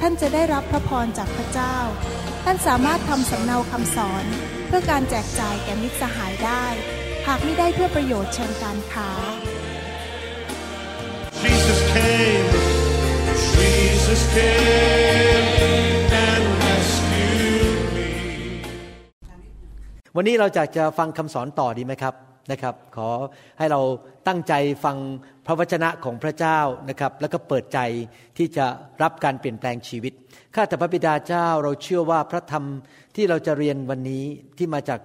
ท่านจะได้รับพระพรจากพระเจ้า ท่านสามารถทำสำเนาคำสอน เพื่อการแจกจ่ายแก่มิตรสหายได้ หากไม่ได้เพื่อประโยชน์เชิงการค้า Jesus came, Jesus came and rescued me. วันนี้เราจะจะฟังคำสอนต่อดีไหมครับ นะครับ ขอให้เราตั้งใจฟังพระวจนะของพระเจ้านะครับ แล้วก็เปิดใจที่จะรับการเปลี่ยนแปลงชีวิตข้าแต่พระบิดาเจ้าเราเชื่อว่าพระธรรมที่เราจะเรียนวันนี้ที่มาจาก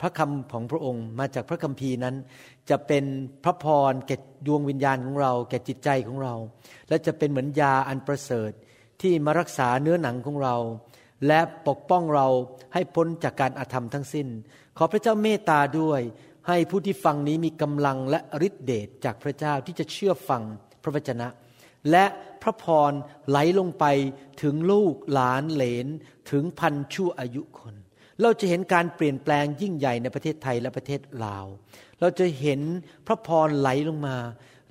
พระคำของพระองค์ มาจากพระคัมภีร์นั้น จะเป็นพระพรแก่ดวงวิญญาณของเรา แก่จิตใจของเรา และจะเป็นเหมือนยาอันประเสริฐที่มารักษาเนื้อหนังของเรา และปกป้องเราให้พ้นจากการอาธรรมทั้งสิ้น ขอพระเจ้าเมตตาด้วย ให้ผู้ที่ฟังนี้มีกำลังและฤทธิเดชจากพระเจ้าที่จะเชื่อฟังพระวจนะ และพระพรไหลลงไปถึงลูกหลานเหลนถึงพันชั่วอายุคน เราจะเห็นการเปลี่ยนแปลงยิ่งใหญ่ในประเทศไทยและประเทศลาว เราจะเห็นพระพรไหลลงมา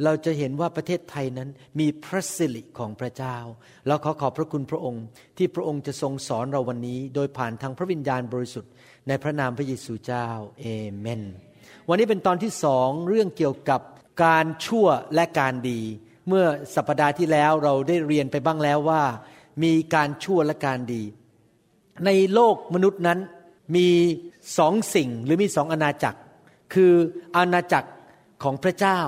เราจะเห็นว่าประเทศไทยนั้นมีพระสิริของพระเจ้า เราขอขอบพระคุณพระองค์ ที่พระองค์จะทรงสอนเราวันนี้ โดยผ่านทางพระวิญญาณบริสุทธิ์ในพระนามพระเยซูเจ้า เอเมน วันนี้เป็นตอนที่สองเรื่องเกี่ยวกับการชั่วและการดี เมื่อสัปปดาห์ที่แล้วเราได้เรียนไปบ้างแล้วว่า มีการชั่วและการดี ในโลกมนุษย์นั้นมีสองสิ่งหรือมีสองอาณาจักร คืออาณาจักรของพระเจ้า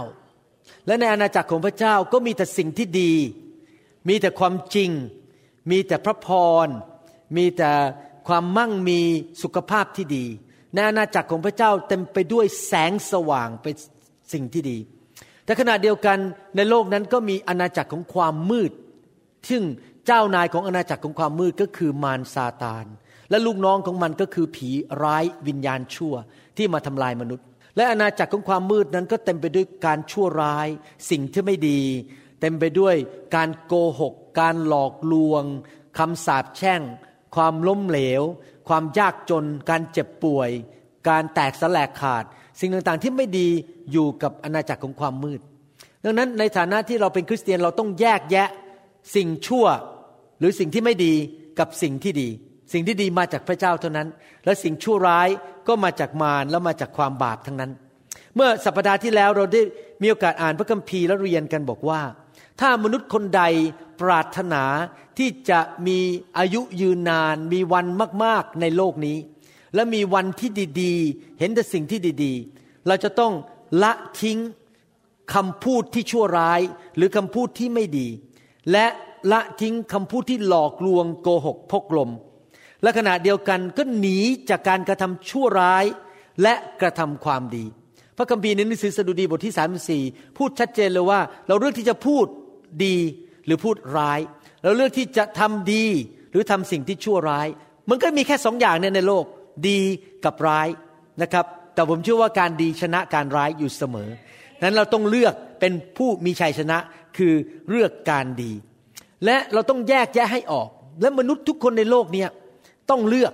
และในอาณาจักรของพระเจ้าก็มีแต่สิ่งที่ดี มีแต่ความจริง มีแต่พระพร มีแต่ความมั่งมีสุขภาพที่ดี ในอาณาจักรของพระเจ้าเต็มไปด้วยแสงสว่างเป็นสิ่งที่ดี แต่ขณะเดียวกันในโลกนั้นก็มีอาณาจักรของความมืด ซึ่งเจ้านายของอาณาจักรของความมืดก็คือมารซาตาน และลูกน้องของมันก็คือผีร้ายวิญญาณชั่วที่มาทำลายมนุษย์ และอาณาจักรของความมืดนั้นก็เต็มไปด้วยการชั่วร้าย สิ่งที่ไม่ดี เต็มไปด้วยการโกหก การหลอกลวงคำสาปแช่ง ความล้มเหลว ความยากจน การเจ็บป่วย การแตกสลายขาด สิ่งต่างๆที่ไม่ดีอยู่กับอาณาจักรของความมืด ดังนั้นในฐานะที่เราเป็นคริสเตียนเราต้องแยกแยะสิ่งชั่วหรือสิ่งที่ไม่ดีกับสิ่งที่ดี สิ่งที่ดีมาจากพระเจ้าเท่านั้น และสิ่งชั่วร้ายก็มาจากมารแล้วมาจากความบาปทั้งนั้น เมื่อสัปดาห์ที่แล้วเราได้มีโอกาสอ่านพระคัมภีร์และเรียนกันบอกว่า ถ้ามนุษย์คนใดปรารถนาที่จะมีอายุยืนนาน มีวันมากๆในโลกนี้ และมีวันที่ดีๆ เห็นแต่สิ่งที่ดีๆ เราจะต้องละทิ้งคำพูดที่ชั่วร้าย หรือคำพูดที่ไม่ดี และละทิ้งคำพูดที่หลอกลวงโกหกพกลม และขณะเดียวกันก็หนีจากการกระทำชั่วร้ายและกระทำความดี พระคัมภีร์ในหนังสือสดุดีบทที่ 34 พูดชัดเจนเลยว่า เราเลือกที่จะพูด ดีหรือพูดร้าย เราเลือกที่จะทำดีหรือทำสิ่งที่ชั่วร้าย มันก็มีแค่สองอย่างเนี่ยในโลก ดีกับร้ายนะครับ แต่ผมเชื่อว่าการดีชนะการร้ายอยู่เสมอนั้นเราต้องเลือกเป็นผู้มีชัยชนะคือเลือกการดี และเราต้องแยกแยะให้ออก และมนุษย์ทุกคนในโลกเนี้ต้องเลือก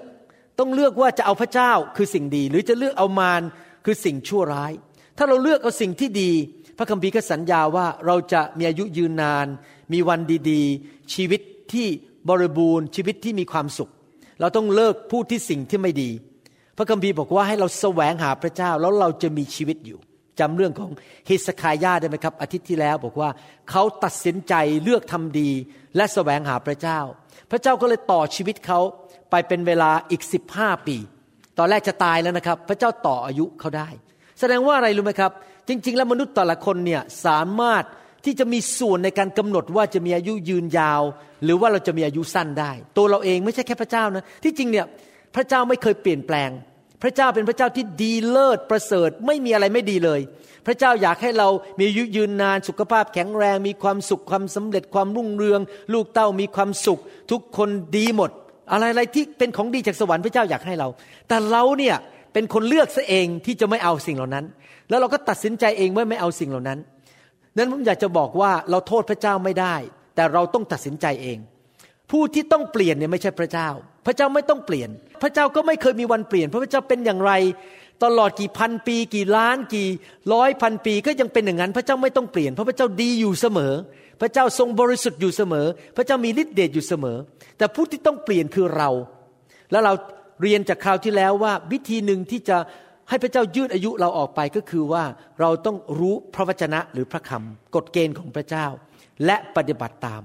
ต้องเลือกว่าจะเอาพระเจ้าคือสิ่งดี หรือจะเลือกเอามารคือสิ่งชั่วร้าย ถ้าเราเลือกเอาสิ่งที่ดี พระคัมภีร์ก็สัญญาว่าเราจะมีอายุยืนนาน มีวันดีๆ ชีวิตที่บริบูรณ์ชีวิตที่มีความสุข เราต้องเลิกพูดที่สิ่งที่ไม่ดี พระคัมภีร์บอกว่าให้เราแสวงหาพระเจ้าแล้วเราจะมีชีวิตอยู่จำเรื่องของเฮสคายาได้ไหมครับ อาทิตย์ที่แล้วบอกว่าเขาตัดสินใจเลือกทำดี และแสวงหาพระเจ้า พระเจ้าก็เลยต่อชีวิตเขาไปเป็นเวลาอีกสิบห้าปี ตอนแรกจะตายแล้วนะครับ พระเจ้าต่ออายุเขาได้ แสดงว่าอะไรรู้ไหมครับ จริง ๆ แล้วมนุษย์แต่ละคนเนี่ยสามารถที่จะมีส่วนในการกำหนดว่าจะมีอายุยืนยาว หรือว่าเราจะมีอายุสั้นได้ ตัวเราเองไม่ใช่แค่พระเจ้านะที่จริงเนี่ยพระเจ้าไม่เคยเปลี่ยนแปลง พระเจ้าเป็นพระเจ้าที่ดีเลิศประเสริฐไม่มีอะไรไม่ดีเลย พระเจ้าอยากให้เรามีอายุยืนนานสุขภาพแข็งแรง มีความสุขความสำเร็จความรุ่งเรือง ลูกเต้ามีความสุข ทุกคนดีหมด อะไรอะไรที่เป็นของดีจากสวรรค์พระเจ้าอยากให้เรา แต่เราเนี่ย เป็นคนเลือกซะเองที่จะไม่เอาสิ่งเหล่านั้น แล้วเราก็ตัดสินใจเองว่าไม่เอาสิ่งเหล่านั้น นั้นผมอยากจะบอกว่าเราโทษพระเจ้าไม่ได้ แต่เราต้องตัดสินใจเอง ผู้ที่ต้องเปลี่ยนเนี่ยไม่ใช่พระเจ้า พระเจ้าไม่ต้องเปลี่ยน พระเจ้าก็ไม่เคยมีวันเปลี่ยนเพราะพระเจ้าเป็นอย่างไร ตลอดกี่พันปี กี่ล้านกี่ร้อยพันปีก็ยังเป็นอย่างนั้น พระเจ้าไม่ต้องเปลี่ยน เพราะพระเจ้าดีอยู่เสมอ พระเจ้าทรงบริสุทธิ์อยู่เสมอ พระเจ้ามีฤทธิ์เดชอยู่เสมอ แต่ผู้ที่ต้องเปลี่ยนคือเรา แล้วเรา เรียนจากคราวที่แล้วว่าวิธีหนึ่งที่จะให้พระเจ้ายืดอายุเราออกไปก็คือว่าเราต้องรู้พระวจนะหรือพระคำกฎเกณฑ์ของพระเจ้า และปฏิบัติตาม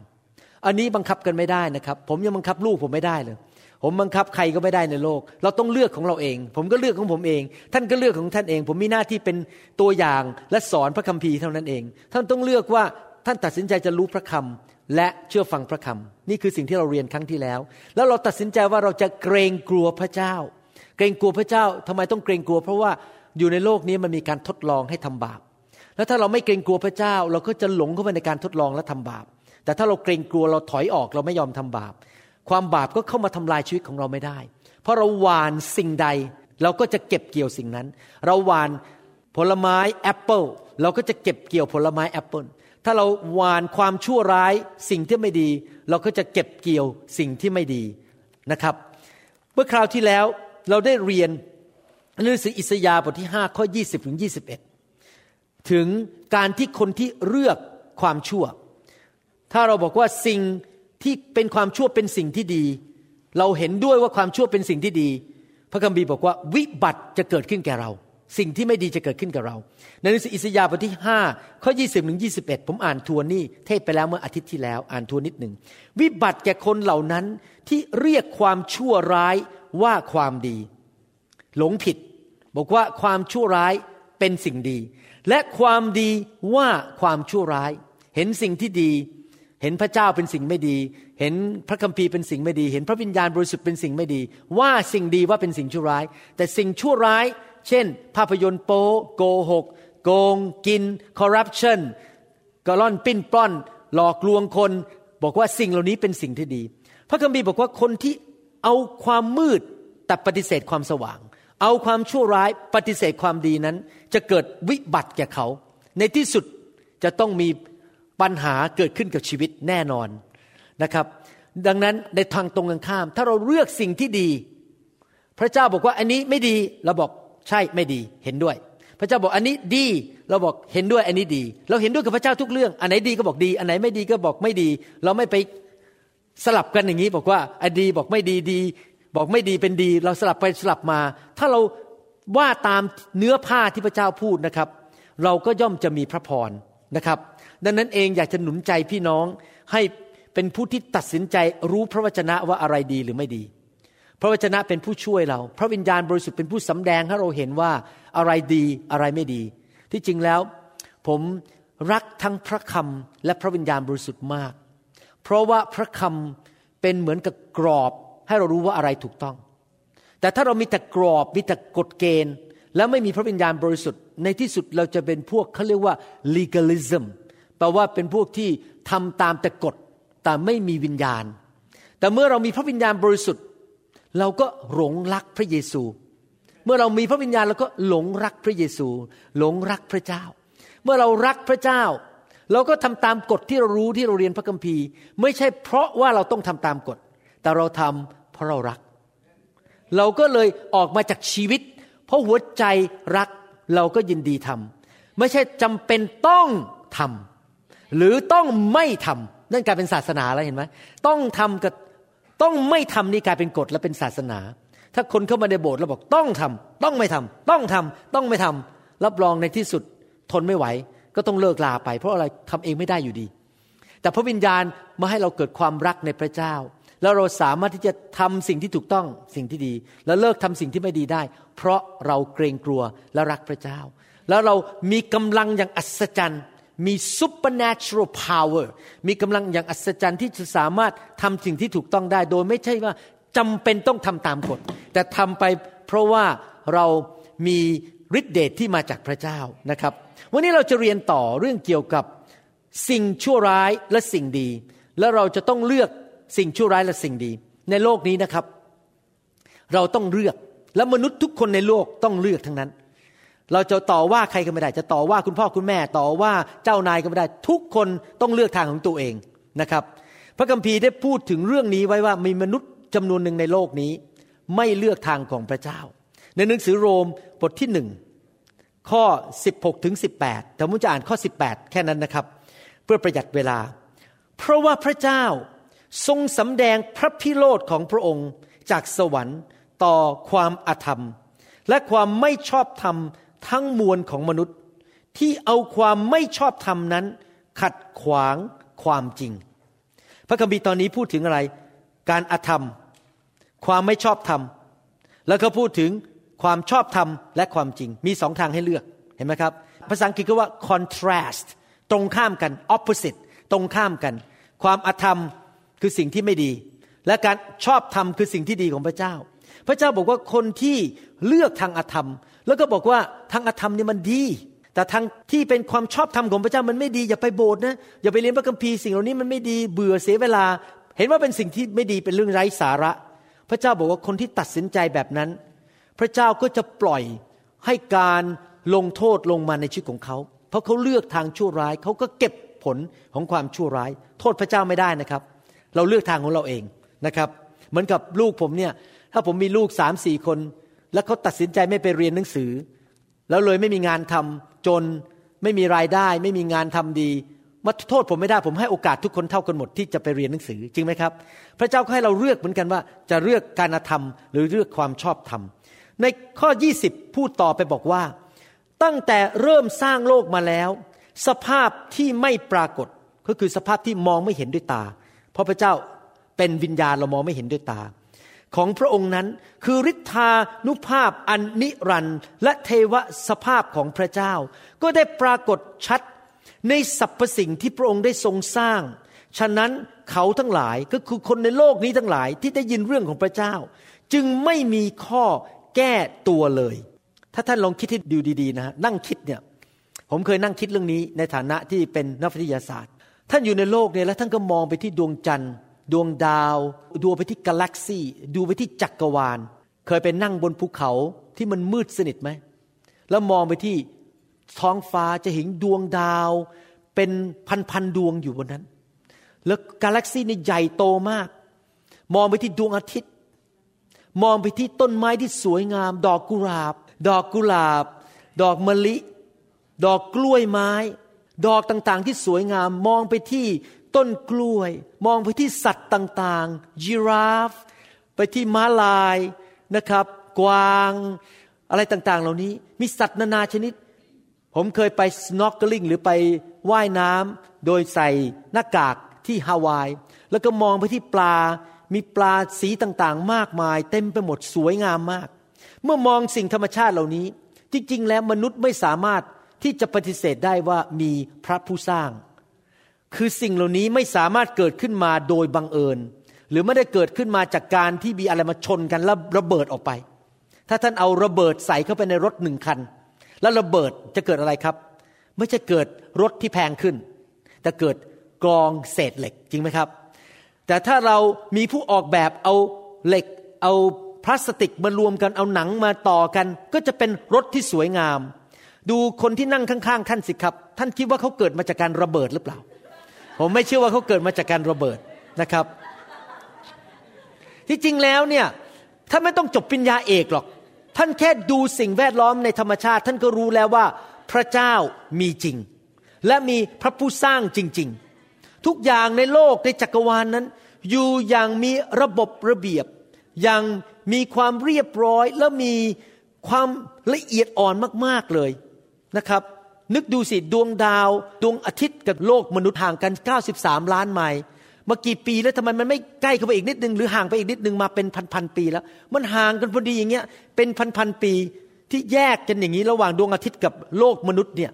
อันนี้บังคับกันไม่ได้นะครับ ผมยังบังคับลูกผมไม่ได้เลย ผมบังคับใครก็ไม่ได้ในโลก เราต้องเลือกของเราเอง ผมก็เลือกของผมเอง ท่านก็เลือกของท่านเอง ผมมีหน้าที่เป็นตัวอย่างและสอนพระคัมภีร์เท่านั้นเอง ท่านต้องเลือกว่าท่านตัดสินใจจะรู้พระคำและเชื่อฟังพระคำ นี่คือสิ่งที่เราเรียนครั้งที่แล้ว แล้วเราตัดสินใจว่าเราจะเกรงกลัวพระเจ้า เกรงกลัวพระเจ้าทำไมต้องเกรงกลัว เพราะว่าอยู่ในโลกนี้มันมีการทดลองให้ทำบาป แล้วถ้าเราไม่เกรงกลัวพระเจ้า เราก็จะหลงเข้าไปในการทดลองและทำบาป แต่ถ้าเราเกรงกลัวเราถอยออกเราไม่ยอมทำบาป ความบาปก็เข้ามาทำลายชีวิตของเราไม่ได้ เพราะเราหวานสิ่งใด เราก็จะเก็บเกี่ยวสิ่งนั้น เราหวานผลไม้แอปเปิลเราก็จะเก็บเกี่ยวผลไม้แอปเปิล ถ้าเราหวานความชั่วร้ายสิ่งที่ไม่ดี เราก็จะเก็บเกี่ยวสิ่งที่ไม่ดีนะครับ เมื่อคราวที่แล้วเราได้เรียนหนังสืออิสยาห์บทที่ 5 ข้อ 20 ถึง 21 ถึงการที่คนที่เลือกความชั่ว ถ้าเราบอกว่าสิ่งที่เป็นความชั่วเป็นสิ่งที่ดี เราเห็นด้วยว่าความชั่วเป็นสิ่งที่ดี พระคัมภีร์บอกว่าวิบัติจะเกิดขึ้นแก่เรา สิ่งที่ไม่ดีจะเกิดขึ้นกับเรา ในหนังสืออิสยาห์บทที่5ข้อ20ถึง21 ผมอ่านทวนนี่เทศไปแล้วเมื่ออาทิตย์ที่แล้วอ่านทวนนิดหนึ่ง วิบัติแก่คนเหล่านั้นที่เรียกความชั่วร้ายว่าความดี หลงผิด บอกว่าความชั่วร้ายเป็นสิ่งดี และความดีว่าความชั่วร้าย เห็นสิ่งที่ดี เห็นพระเจ้าเป็นสิ่งไม่ดี เห็นพระคัมภีร์เป็นสิ่งไม่ดี เห็นพระวิญญาณบริสุทธิ์เป็นสิ่งไม่ดี ว่าสิ่งดีว่าเป็นสิ่งชั่วร้าย แต่สิ่งชั่วร้าย เช่น ภาพยนตร์โป๊โกหก โกง กิน คอร์รัปชันกล่อนปิ้นป้อน หลอกลวงคน บอกว่าสิ่งเหล่านี้เป็นสิ่งที่ดี พระคัมภีร์บอกว่าคนที่เอาความมืดแต่ปฏิเสธความสว่าง เอาความชั่วร้ายปฏิเสธความดีนั้น จะเกิดวิบัติแก่เขา ในที่สุดจะต้องมีปัญหาเกิดขึ้นกับชีวิตแน่นอนนะครับ ดังนั้นในทางตรงกันข้าม ถ้าเราเลือกสิ่งที่ดี พระเจ้าบอกว่าอันนี้ไม่ดีเราบอก ใช่ไม่ดีเห็นด้วย พระเจ้าบอกอันนี้ดี เราบอกเห็นด้วยอันนี้ดี เราเห็นด้วยกับพระเจ้าทุกเรื่อง อันไหนดีก็บอกดี อันไหนไม่ดีก็บอกไม่ดี เราไม่ไปสลับกันอย่างนี้บอกว่าอันดีบอกไม่ดีดี บอกไม่ดีเป็นดี เราสลับไปสลับมา ถ้าเราว่าตามเนื้อผ้าที่พระเจ้าพูดนะครับ เราก็ย่อมจะมีพระพรนะครับ ดังนั้นเองอยากจะหนุนใจพี่น้องให้เป็นผู้ที่ตัดสินใจรู้พระวจนะว่าอะไรดีหรือไม่ดี พระวจนะเป็นผู้ช่วยเรา พระวิญญาณบริสุทธิ์เป็นผู้สำแดงให้เราเห็นว่าอะไรดีอะไรไม่ดี ที่จริงแล้ว ผมรักทั้งพระคำและพระวิญญาณบริสุทธิ์มาก เพราะว่าพระคำเป็นเหมือนกับกรอบให้เรารู้ว่าอะไรถูกต้อง แต่ถ้าเรามีแต่กรอบมีแต่กฎเกณฑ์ แล้วไม่มีพระวิญญาณบริสุทธิ์ ในที่สุดเราจะเป็นพวกเขาเรียกว่า legalism แปลว่าเป็นพวกที่ทำตามแต่กฎแต่ไม่มีวิญญาณ แต่เมื่อเรามีพระวิญญาณบริสุทธิ์ เราก็หลงรักพระเยซู เมื่อเรามีพระวิญญาณเราก็หลงรักพระเยซู หลงรักพระเจ้า เมื่อเรารักพระเจ้า เราก็ทำตามกฎที่เรารู้ที่เราเรียนพระคัมภีร์ ไม่ใช่เพราะว่าเราต้องทำตามกฎ แต่เราทำเพราะเรารัก เราก็เลยออกมาจากชีวิต เพราะหัวใจรักเราก็ยินดีทำไม่ใช่จำเป็นต้องทำหรือต้องไม่ทำนั่นกลายเป็นศาสนาแล้วเห็นไหมต้องทำกับ ต้องไม่ทำนี่กลายเป็นกฎและเป็นศาสนา ถ้าคนเข้ามาในโบสถ์แล้วบอกต้องทำต้องไม่ทำต้องทำต้องไม่ทำรับรองในที่สุดทนไม่ไหว ก็ต้องเลิกลาไป เพราะอะไรทำเองไม่ได้อยู่ดี แต่พระวิญญาณมาให้เราเกิดความรักในพระเจ้า แล้วเราสามารถที่จะทำสิ่งที่ถูกต้องสิ่งที่ดี แล้วเลิกทำสิ่งที่ไม่ดีได้ เพราะเราเกรงกลัวและรักพระเจ้า แล้วเรามีกำลังอย่างอัศจรรย์ มี supernatural power มีกำลังอย่างอัศจรรย์ที่จะสามารถทำสิ่งที่ถูกต้องได้ โดยไม่ใช่ว่าจำเป็นต้องทำตามกฎแต่ทำไปเพราะว่าเรามีฤทธิเดชที่มาจากพระเจ้านะครับ วันนี้เราจะเรียนต่อเรื่องเกี่ยวกับสิ่งชั่วร้ายและสิ่งดี แล้วเราจะต้องเลือกสิ่งชั่วร้ายและสิ่งดี ในโลกนี้นะครับ เราต้องเลือกและมนุษย์ทุกคนในโลกต้องเลือกทั้งนั้น เราจะต่อว่าใครก็ไม่ได้ จะต่อว่าคุณพ่อคุณแม่ ต่อว่าเจ้านายก็ไม่ได้ ทุกคนต้องเลือกทางของตัวเองนะครับ พระคัมภีร์ได้พูดถึงเรื่องนี้ไว้ว่ามีมนุษย์จำนวนหนึ่งในโลกนี้ ไม่เลือกทางของพระเจ้า ในหนังสือโรมบทที่หนึ่งข้อ 16ถึง18แต่ผมจะอ่านข้อ 18 แค่นั้นนะครับ เพื่อประหยัดเวลา เพราะว่าพระเจ้าทรงสำแดงพระพิโรธของพระองค์จากสวรรค์ต่อความอาธรรม และความไม่ชอบธรรม ทั้งมวลของมนุษย์ที่เอาความไม่ชอบธรรมนั้น ขัดขวางความจริง พระคัมภีร์ตอนนี้พูดถึงอะไร การอาธรรม ความไม่ชอบธรรม แล้วก็พูดถึงความชอบธรรมและความจริง มีสองทางให้เลือกเห็นไหมครับ ภาษาอังกฤษก็ว่า contrast ตรงข้ามกัน opposite ตรงข้ามกัน ความอาธรรมคือสิ่งที่ไม่ดี และการชอบธรรมคือสิ่งที่ดีของพระเจ้า พระเจ้าบอกว่าคนที่เลือกทางอาธรรม แล้วก็บอกว่าทางอาธรรมนี่มันดี แต่ทางที่เป็นความชอบธรรมของพระเจ้ามันไม่ดีอย่าไปโบสถ์นะอย่าไปเรียนพระคัมภีร์สิ่งเหล่านี้มันไม่ดีเบื่อเสียเวลา เห็นว่าเป็นสิ่งที่ไม่ดีเป็นเรื่องไร้สาระ พระเจ้าบอกว่าคนที่ตัดสินใจแบบนั้น พระเจ้าก็จะปล่อยให้การลงโทษลงมาในชีวิตของเขา เพราะเขาเลือกทางชั่วร้ายเขาก็เก็บผลของความชั่วร้าย โทษพระเจ้าไม่ได้นะครับ เราเลือกทางของเราเอง นะครับเหมือนกับลูกผมเนี่ยถ้าผมมีลูกสามสี่คน แล้วเขาตัดสินใจไม่ไปเรียนหนังสือ แล้วเลยไม่มีงานทำจนไม่มีรายได้ ไม่มีงานทำดีมาโทษผมไม่ได้ผมให้โอกาสทุกคนเท่ากันหมดที่จะไปเรียนหนังสือจริงไหมครับ พระเจ้าก็ให้เราเลือกเหมือนกันว่า จะเลือกการธรรม หรือเลือกความชอบธรรม ในข้อ 20 พูดต่อไปบอกว่า ตั้งแต่เริ่มสร้างโลกมาแล้ว สภาพที่ไม่ปรากฏก็คือสภาพที่มองไม่เห็นด้วยตา เพราะพระเจ้า เป็นวิญญาณเรามองไม่เห็นด้วยตา ของพระองค์นั้นคือฤทธานุภาพอันนิรันดร์และเทวสภาพของพระเจ้า ก็ได้ปรากฏชัดในสรรพสิ่งที่พระองค์ได้ทรงสร้าง ฉะนั้นเขาทั้งหลายก็คือคนในโลกนี้ทั้งหลายที่ได้ยินเรื่องของพระเจ้า จึงไม่มีข้อแก้ตัวเลย ถ้าท่านลองคิดให้ดูดีๆนะนั่งคิดเนี่ยผมเคยนั่งคิดเรื่องนี้ในฐานะที่เป็นนักวิทยาศาสตร์ ท่านอยู่ในโลกเนี่ยแล้วท่านก็มองไปที่ดวงจันทร์ ดวงดาว ดูไปที่กาแล็กซี่ ดูไปที่จักรวาล เคยไปนั่งบนภูเขาที่มันมืดสนิทไหม แล้วมองไปที่ท้องฟ้าจะเห็นดวงดาว เป็นพันๆดวงอยู่บนนั้น แล้วกาแล็กซี่นี่ใหญ่โตมาก มองไปที่ดวงอาทิตย์ มองไปที่ต้นไม้ที่สวยงาม ดอกกุหลาบ ดอกกุหลาบ ดอกมะลิ ดอกกล้วยไม้ ดอกต่างๆที่สวยงาม มองไปที่ ต้นกล้วย มองไปที่สัตว์ต่างๆ ยีราฟ ไปที่ม้าลายนะครับ กวาง อะไรต่างๆ เหล่านี้ มีสัตว์นานาชนิด ผมเคยไป snorkeling หรือไปว่ายน้ำโดยใส่หน้ากากที่ฮาวาย แล้วก็มองไปที่ปลา มีปลาสีต่างๆ มากมาย เต็มไปหมดสวยงามมาก เมื่อมองสิ่งธรรมชาติเหล่านี้ จริงๆ แล้วมนุษย์ไม่สามารถที่จะปฏิเสธได้ว่ามีพระผู้สร้าง คือสิ่งเหล่านี้ไม่สามารถเกิดขึ้นมาโดยบังเอิญ หรือไม่ได้เกิดขึ้นมาจากการที่มีอะไรมาชนกันแล้วระเบิดออกไป ถ้าท่านเอาระเบิดใส่เข้าไปในรถหนึ่งคัน แล้วระเบิดจะเกิดอะไรครับ ไม่จะเกิดรถที่แพงขึ้น แต่เกิดกรองเศษเหล็กจริงไหมครับ แต่ถ้าเรามีผู้ออกแบบเอาเหล็ก เอาพลาสติกมารวมกันเอาหนังมาต่อกัน ก็จะเป็นรถที่สวยงาม ดูคนที่นั่งข้างๆท่านสิครับ ท่านคิดว่าเขาเกิดมาจากการระเบิดหรือเปล่า ผมไม่เชื่อว่าเขาเกิดมาจากการระเบิดนะครับ ที่จริงแล้วเนี่ยท่านไม่ต้องจบปริญญาเอกหรอก ท่านแค่ดูสิ่งแวดล้อมในธรรมชาติ ท่านก็รู้แล้วว่าพระเจ้ามีจริง และมีพระผู้สร้างจริง ๆ ทุกอย่างในโลกในจักรวาลนนั้น อยู่อย่างมีระบบระเบียบ อย่างมีความเรียบร้อยและมีความละเอียดอ่อนมากๆเลยนะครับ นึกดูสิดวงดาว ดวงอาทิตย์กับโลกมนุษย์ห่างกัน 93 ล้านไมล์มากี่ปีแล้วทำไมมันไม่ใกล้เข้าไปอีกนิดนึงหรือห่างไปอีกนิดนึงมาเป็นพันๆปีแล้ว มันห่างกันพอดีอย่างเงี้ยเป็นพันๆปีที่แยกกันอย่างนี้ระหว่างดวงอาทิตย์กับโลกมนุษย์เนี่ย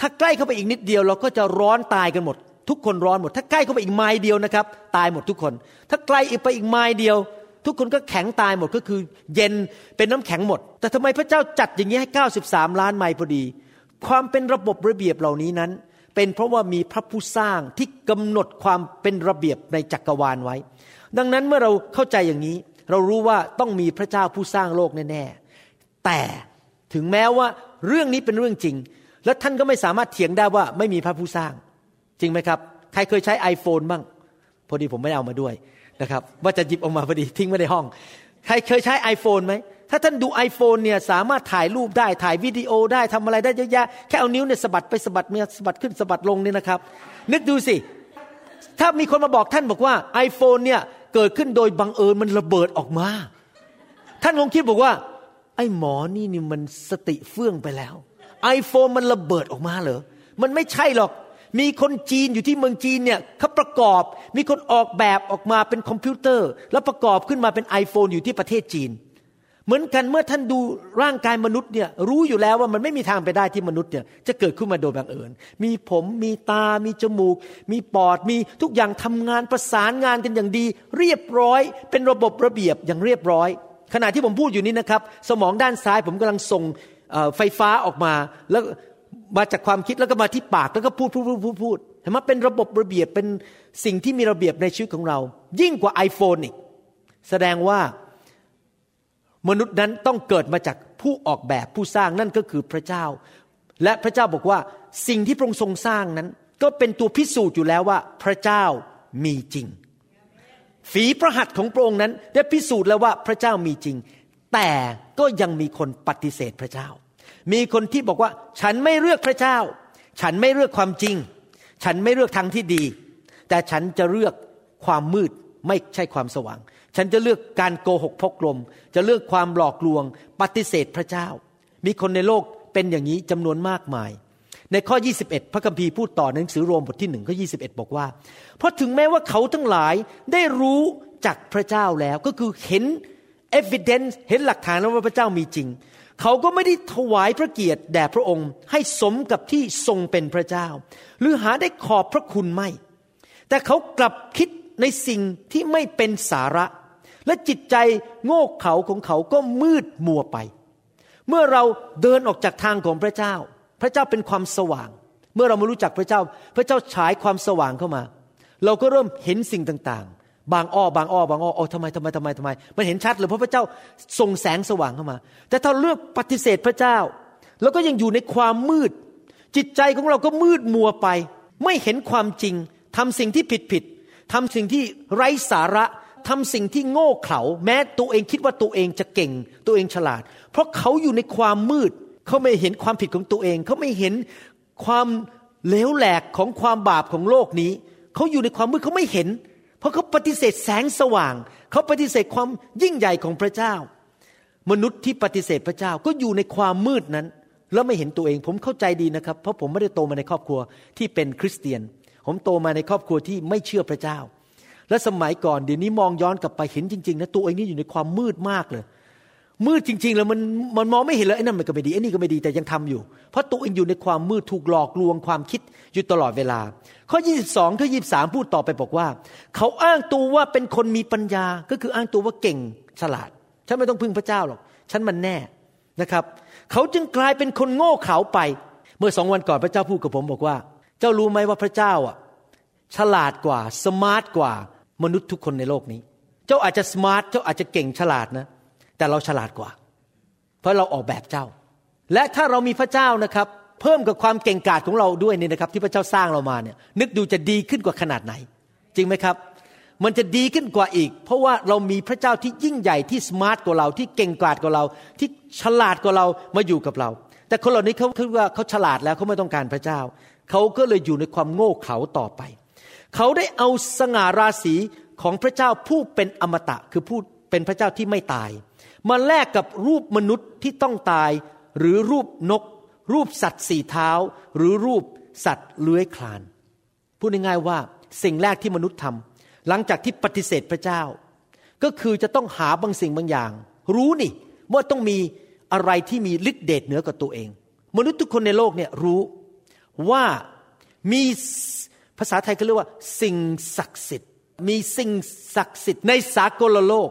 ถ้าใกล้เข้าไปอีกนิดเดียวเราก็จะร้อนตายกันหมด ทุกคนร้อนหมด ถ้าใกล้เข้าไปอีกไมล์เดียวนะครับ ตายหมดทุกคน ถ้าไกลอีกไปอีกไมล์เดียว ทุกคนก็แข็งตายหมดก็คือ เย็นเป็นน้ำแข็งหมด แต่ทำไมพระเจ้าจัดอย่างนี้ให้ 93 ล้านไมล์พอดี ความเป็นระบบระเบียบเหล่านี้นั้น เป็นเพราะว่ามีพระผู้สร้างที่กำหนดความเป็นระเบียบในจักรวาลไว้ ดังนั้นเมื่อเราเข้าใจอย่างนี้ เรารู้ว่าต้องมีพระเจ้าผู้สร้างโลกแน่ๆแต่ถึงแม้ว่าเรื่องนี้เป็นเรื่องจริง และท่านก็ไม่สามารถเถียงได้ว่าไม่มีพระผู้สร้าง จริงไหมครับ ใครเคยใช้ iPhone บ้างพอดีผมไม่ได้เอามาด้วยนะครับ ว่าจะหยิบออกมาพอดีทิ้งไว้ในห้อง ใครเคยใช้ iPhone ไหม ถ้าท่านดู iPhone เนี่ยสามารถถ่ายรูปได้ถ่ายวิดีโอได้ทำอะไรได้เยอะแยะแค่เอานิ้วเนี่ยสะบัดไปสะบัดมาสะบัดขึ้นสะบัดลงเนี่ยนะครับ นึกดูสิ ถ้ามีคนมาบอกท่านบอกว่า iPhone เนี่ยเกิดขึ้นโดยบังเอิญมันระเบิดออกมา ท่านคงคิดบอกว่า ไอ้หมอนี่นี่มันสติเฟื่องไปแล้ว iPhone มันระเบิดออกมาเหรอมันไม่ใช่หรอกมีคนจีนอยู่ที่เมืองจีนเนี่ยเขาประกอบมีคนออกแบบออกมาเป็นคอมพิวเตอร์ แล้วประกอบขึ้นมาเป็น iPhone อยู่ที่ประเทศจีน เหมือนกันเมื่อท่านดูร่างกายมนุษย์เนี่ยรู้อยู่แล้วว่ามันไม่มีทางไปได้ที่มนุษย์เนี่ยจะเกิดขึ้นมาโดยบังเอิญ มีผมมีตา มีจมูก มีปอดมีทุกอย่างทำงานประสานงานกันอย่างดี เรียบร้อย เป็นระบบระเบียบอย่างเรียบร้อย ขณะที่ผมพูดอยู่นี้นะครับ สมองด้านซ้ายผมกำลังส่งไฟฟ้าออกมาแล้วมาจากความคิดแล้วก็มาที่ปากแล้วก็พูดพูดพูดพูดพูดเห็นไหมเป็นระบบระเบียบเป็นสิ่งที่มีระเบียบในชีวิตของเรา ยิ่งกว่า iPhone อีกแสดงว่า มนุษย์นั้นต้องเกิดมาจากผู้ออกแบบผู้สร้างนั่นก็คือพระเจ้า และพระเจ้าบอกว่าสิ่งที่พระองค์ทรงสร้างนั้น ก็เป็นตัวพิสูจน์อยู่แล้วว่า พระเจ้ามีจริง ฝีพระหัตถ์ของพระองค์นั้นได้พิสูจน์แล้วว่าพระเจ้ามีจริง แต่ก็ยังมีคนปฏิเสธพระเจ้า มีคนที่บอกว่า ฉันไม่เลือกพระเจ้า ฉันไม่เลือกความจริง ฉันไม่เลือกทางที่ดี แต่ฉันจะเลือกความมืดไม่ใช่ความสว่าง ฉันจะเลือกการโกหกพกลม จะเลือกความหลอกลวง ปฏิเสธพระเจ้า มีคนในโลกเป็นอย่างนี้จำนวนมากมาย ในข้อ 21 พระคัมภีร์พูดต่อในหนังสือโรมบทที่หนึ่งข้อ21 บอกว่า เพราะถึงแม้ว่าเขาทั้งหลายได้รู้จักพระเจ้าแล้วก็คือเห็น evidence เห็นหลักฐานแล้วว่าพระเจ้ามีจริง เขาก็ไม่ได้ถวายพระเกียรติแด่พระองค์ ให้สมกับที่ทรงเป็นพระเจ้า หรือหาได้ขอบพระคุณไม่ แต่เขากลับคิดในสิ่งที่ไม่เป็นสาระ และจิตใจโง่เขลาของเขาก็มืดมัวไป เมื่อเราเดินออกจากทางของพระเจ้า พระเจ้าเป็นความสว่าง เมื่อเรามารู้จักพระเจ้า พระเจ้าฉายความสว่างเข้ามา เราก็เริ่มเห็นสิ่งต่างๆ บางอ้อบางอ้อบางอ้อโอ้ทำไมทำไมทำไมทำไม มันเห็นชัดเลยเพราะพระเจ้าส่งแสงสว่างเข้ามา แต่ถ้าเลือกปฏิเสธพระเจ้า แล้วก็ยังอยู่ในความมืด จิตใจของเราก็มืดมัวไป ไม่เห็นความจริงทำสิ่งที่ผิดผิดทำสิ่งที่ไร้สาระ ทำสิ่งที่โง่เขลาแม้ตัวเองคิดว่าตัวเองจะเก่ง ตัวเองฉลาด เพราะเขาอยู่ในความมืด เขาไม่เห็นความผิดของตัวเอง เขาไม่เห็นความเลวแหลกของความบาปของโลกนี้ เขาอยู่ในความมืดเขาไม่เห็น เพราะเขาปฏิเสธแสงสว่าง เขาปฏิเสธความยิ่งใหญ่ของพระเจ้า มนุษย์ที่ปฏิเสธพระเจ้าก็อยู่ในความมืดนั้น แล้วไม่เห็นตัวเองผมเข้าใจดีนะครับ เพราะผมไม่ได้โตมาในครอบครัวที่เป็นคริสเตียน ผมโตมาในครอบครัวที่ไม่เชื่อพระเจ้า และสมัยก่อนเดี๋ยวนี้มองย้อนกลับไปเห็นจริงๆนะตัวเองนี่อยู่ในความมืดมากเลย มืดจริง ๆ แล้วมันมันมองไม่เห็นเลยไอ้นั่นมันก็ไม่ดีไอ้นี่ก็ไม่ดีแต่ยังทำอยู่ เพราะตัวเองอยู่ในความมืดถูกหลอกลวงความคิดอยู่ตลอดเวลา ข้อ 22ข้อ23 พูดต่อไปบอกว่า เขาอ้างตัวว่าเป็นคนมีปัญญาก็คืออ้างตัวว่าเก่งฉลาด ฉันไม่ต้องพึ่งพระเจ้าหรอกฉันมันแน่นะครับเขาจึงกลายเป็นคนโง่เขลาไป เมื่อสองวันก่อนพระเจ้าพูดกับผมบอกว่า เจ้ารู้ไหมว่าพระเจ้าอะ ฉลาดกว่า smart กว่ามนุษย์ทุกคนในโลกนี้ เจ้าอาจจะ smart เจ้าอาจจะเก่งฉลาดนะ แต่เราฉลาดกว่า เพราะเราออกแบบเจ้า และถ้าเรามีพระเจ้านะครับ เพิ่มกับความเก่งกาจของเราด้วยนี่นะครับ ที่พระเจ้าสร้างเรามาเนี่ย นึกดูจะดีขึ้นกว่าขนาดไหน จริงไหมครับ มันจะดีขึ้นกว่าอีก เพราะว่าเรามีพระเจ้าที่ยิ่งใหญ่ที่สมาร์ทกว่าเราที่เก่งกาจกว่าเรา ที่ฉลาดกว่าเรามาอยู่กับเรา แต่คนเหล่านี้เขาคิดว่าเขาฉลาดแล้วเขาไม่ต้องการพระเจ้าเขาก็เลยอยู่ในความโง่เขลาต่อไป เขาได้เอาสง่าราศีของพระเจ้าผู้เป็นอมตะคือผู้เป็นพระเจ้าที่ไม่ตาย มาแลกกับรูปมนุษย์ที่ต้องตาย หรือรูปนก รูปสัตว์สี่เท้า หรือรูปสัตว์เลื้อยคลานพูดง่ายๆว่าสิ่งแรกที่มนุษย์ทำหลังจากที่ปฏิเสธพระเจ้า ก็คือจะต้องหาบางสิ่งบางอย่าง รู้นี่ ว่าต้องมีอะไรที่มีฤทธิเดชเหนือกว่าตัวเอง มนุษย์ทุกคนในโลกเนี่ยรู้ว่ามี ภาษาไทยเขาเรียกว่า สิ่งศักดิ์สิทธิ์ มีสิ่งศักดิ์สิทธิ์ในสากลโลก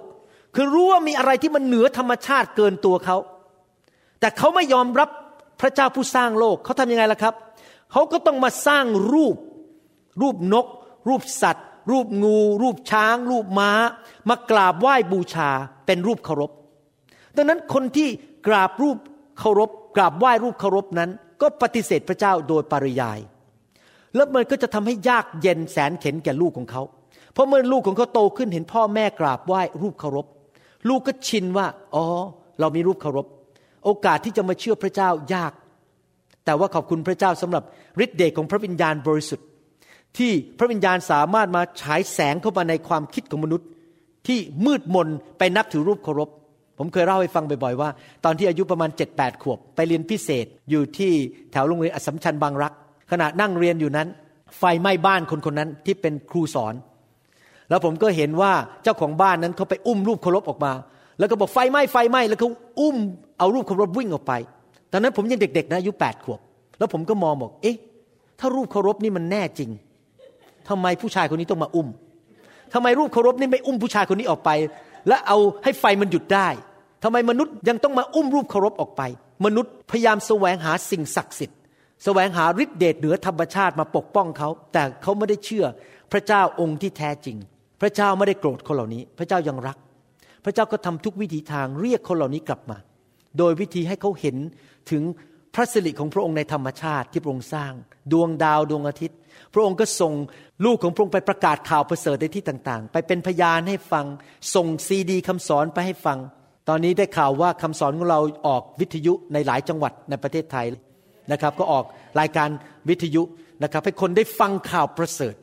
คือรู้ว่ามีอะไรที่มันเหนือธรรมชาติเกินตัวเขา แต่เขาไม่ยอมรับพระเจ้าผู้สร้างโลกเขาทำยังไงล่ะครับ เขาก็ต้องมาสร้างรูป รูปนก รูปสัตว์ รูปงู รูปช้าง รูปม้า มากราบไหว้บูชาเป็นรูปเคารพ ดังนั้นคนที่กราบรูปเคารพ กราบไหว้รูปเคารพนั้น ก็ปฏิเสธพระเจ้าโดยปริยาย แล้วมันก็จะทำให้ยากเย็นแสนเข็นแก่ลูกของเขา เพราะเมื่อลูกของเขาโตขึ้นเห็นพ่อแม่กราบไหว้รูปเคารพ ลูกก็ชินว่า อ๋อ เรามีรูปเคารพ โอกาสที่จะมาเชื่อพระเจ้ายาก แต่ว่าขอบคุณพระเจ้าสำหรับฤทธิ์เดชของพระวิญญาณบริสุทธิ์ ที่พระวิญญาณสามารถมาฉายแสงเข้ามาในความคิดของมนุษย์ ที่มืดมนไปนับถือรูปเคารพ ผมเคยเล่าให้ฟังบ่อยๆว่า ตอนที่อายุประมาณ7 8ขวบ ไปเรียนพิเศษอยู่ที่แถวโรงเรียนอัสสัมชัญบางรัก ขณะนั่งเรียนอยู่นั้น ไฟไหม้บ้านคนคนนั้นที่เป็นครูสอน แล้วผมก็เห็นว่าเจ้าของบ้านนั้นเขาไปอุ้มรูปเคารพออกมา แล้วก็บอกไฟไหม้ไฟไหม้แล้วเขาอุ้มเอารูปเคารพวิ่งออกไป ตอนนั้นผมยังเด็กๆนะอายุแปดขวบ แล้วผมก็มองบอกเอ๊ะถ้ารูปเคารพนี่มันแน่จริงทำไมผู้ชายคนนี้ต้องมาอุ้มทำไมรูปเคารพนี่ไม่อุ้มผู้ชายคนนี้ออกไป และเอาให้ไฟมันหยุดได้ทำไมมนุษย์ยังต้องมาอุ้มรูปเคารพออกไป มนุษย์พยายามแสวงหาสิ่งศักดิ์สิทธิ์ แสวงหาฤทธิเดชเหนือธรรมชาติมาปกป้องเขา แต่เขาไม่ได้เชื่อพระเจ้าองค์ที่แท้จริง พระเจ้าไม่ได้โกรธคนเหล่านี้ พระเจ้ายังรัก พระเจ้าก็ทำทุกวิธีทางเรียกคนเหล่านี้กลับมา โดยวิธีให้เขาเห็นถึงพระสิริของพระองค์ในธรรมชาติที่พระองค์สร้าง ดวงดาวดวงอาทิตย์ พระองค์ก็ส่งลูกของพระองค์ไปประกาศข่าวประเสริฐในที่ต่างๆ ไปเป็นพยานให้ฟัง ส่งซีดีคำสอนไปให้ฟัง ตอนนี้ได้ข่าวว่าคำสอนของเราออกวิทยุในหลายจังหวัดในประเทศไทย นะครับ ก็ออกรายการวิทยุนะครับให้คนได้ฟังข่าวประเสริฐ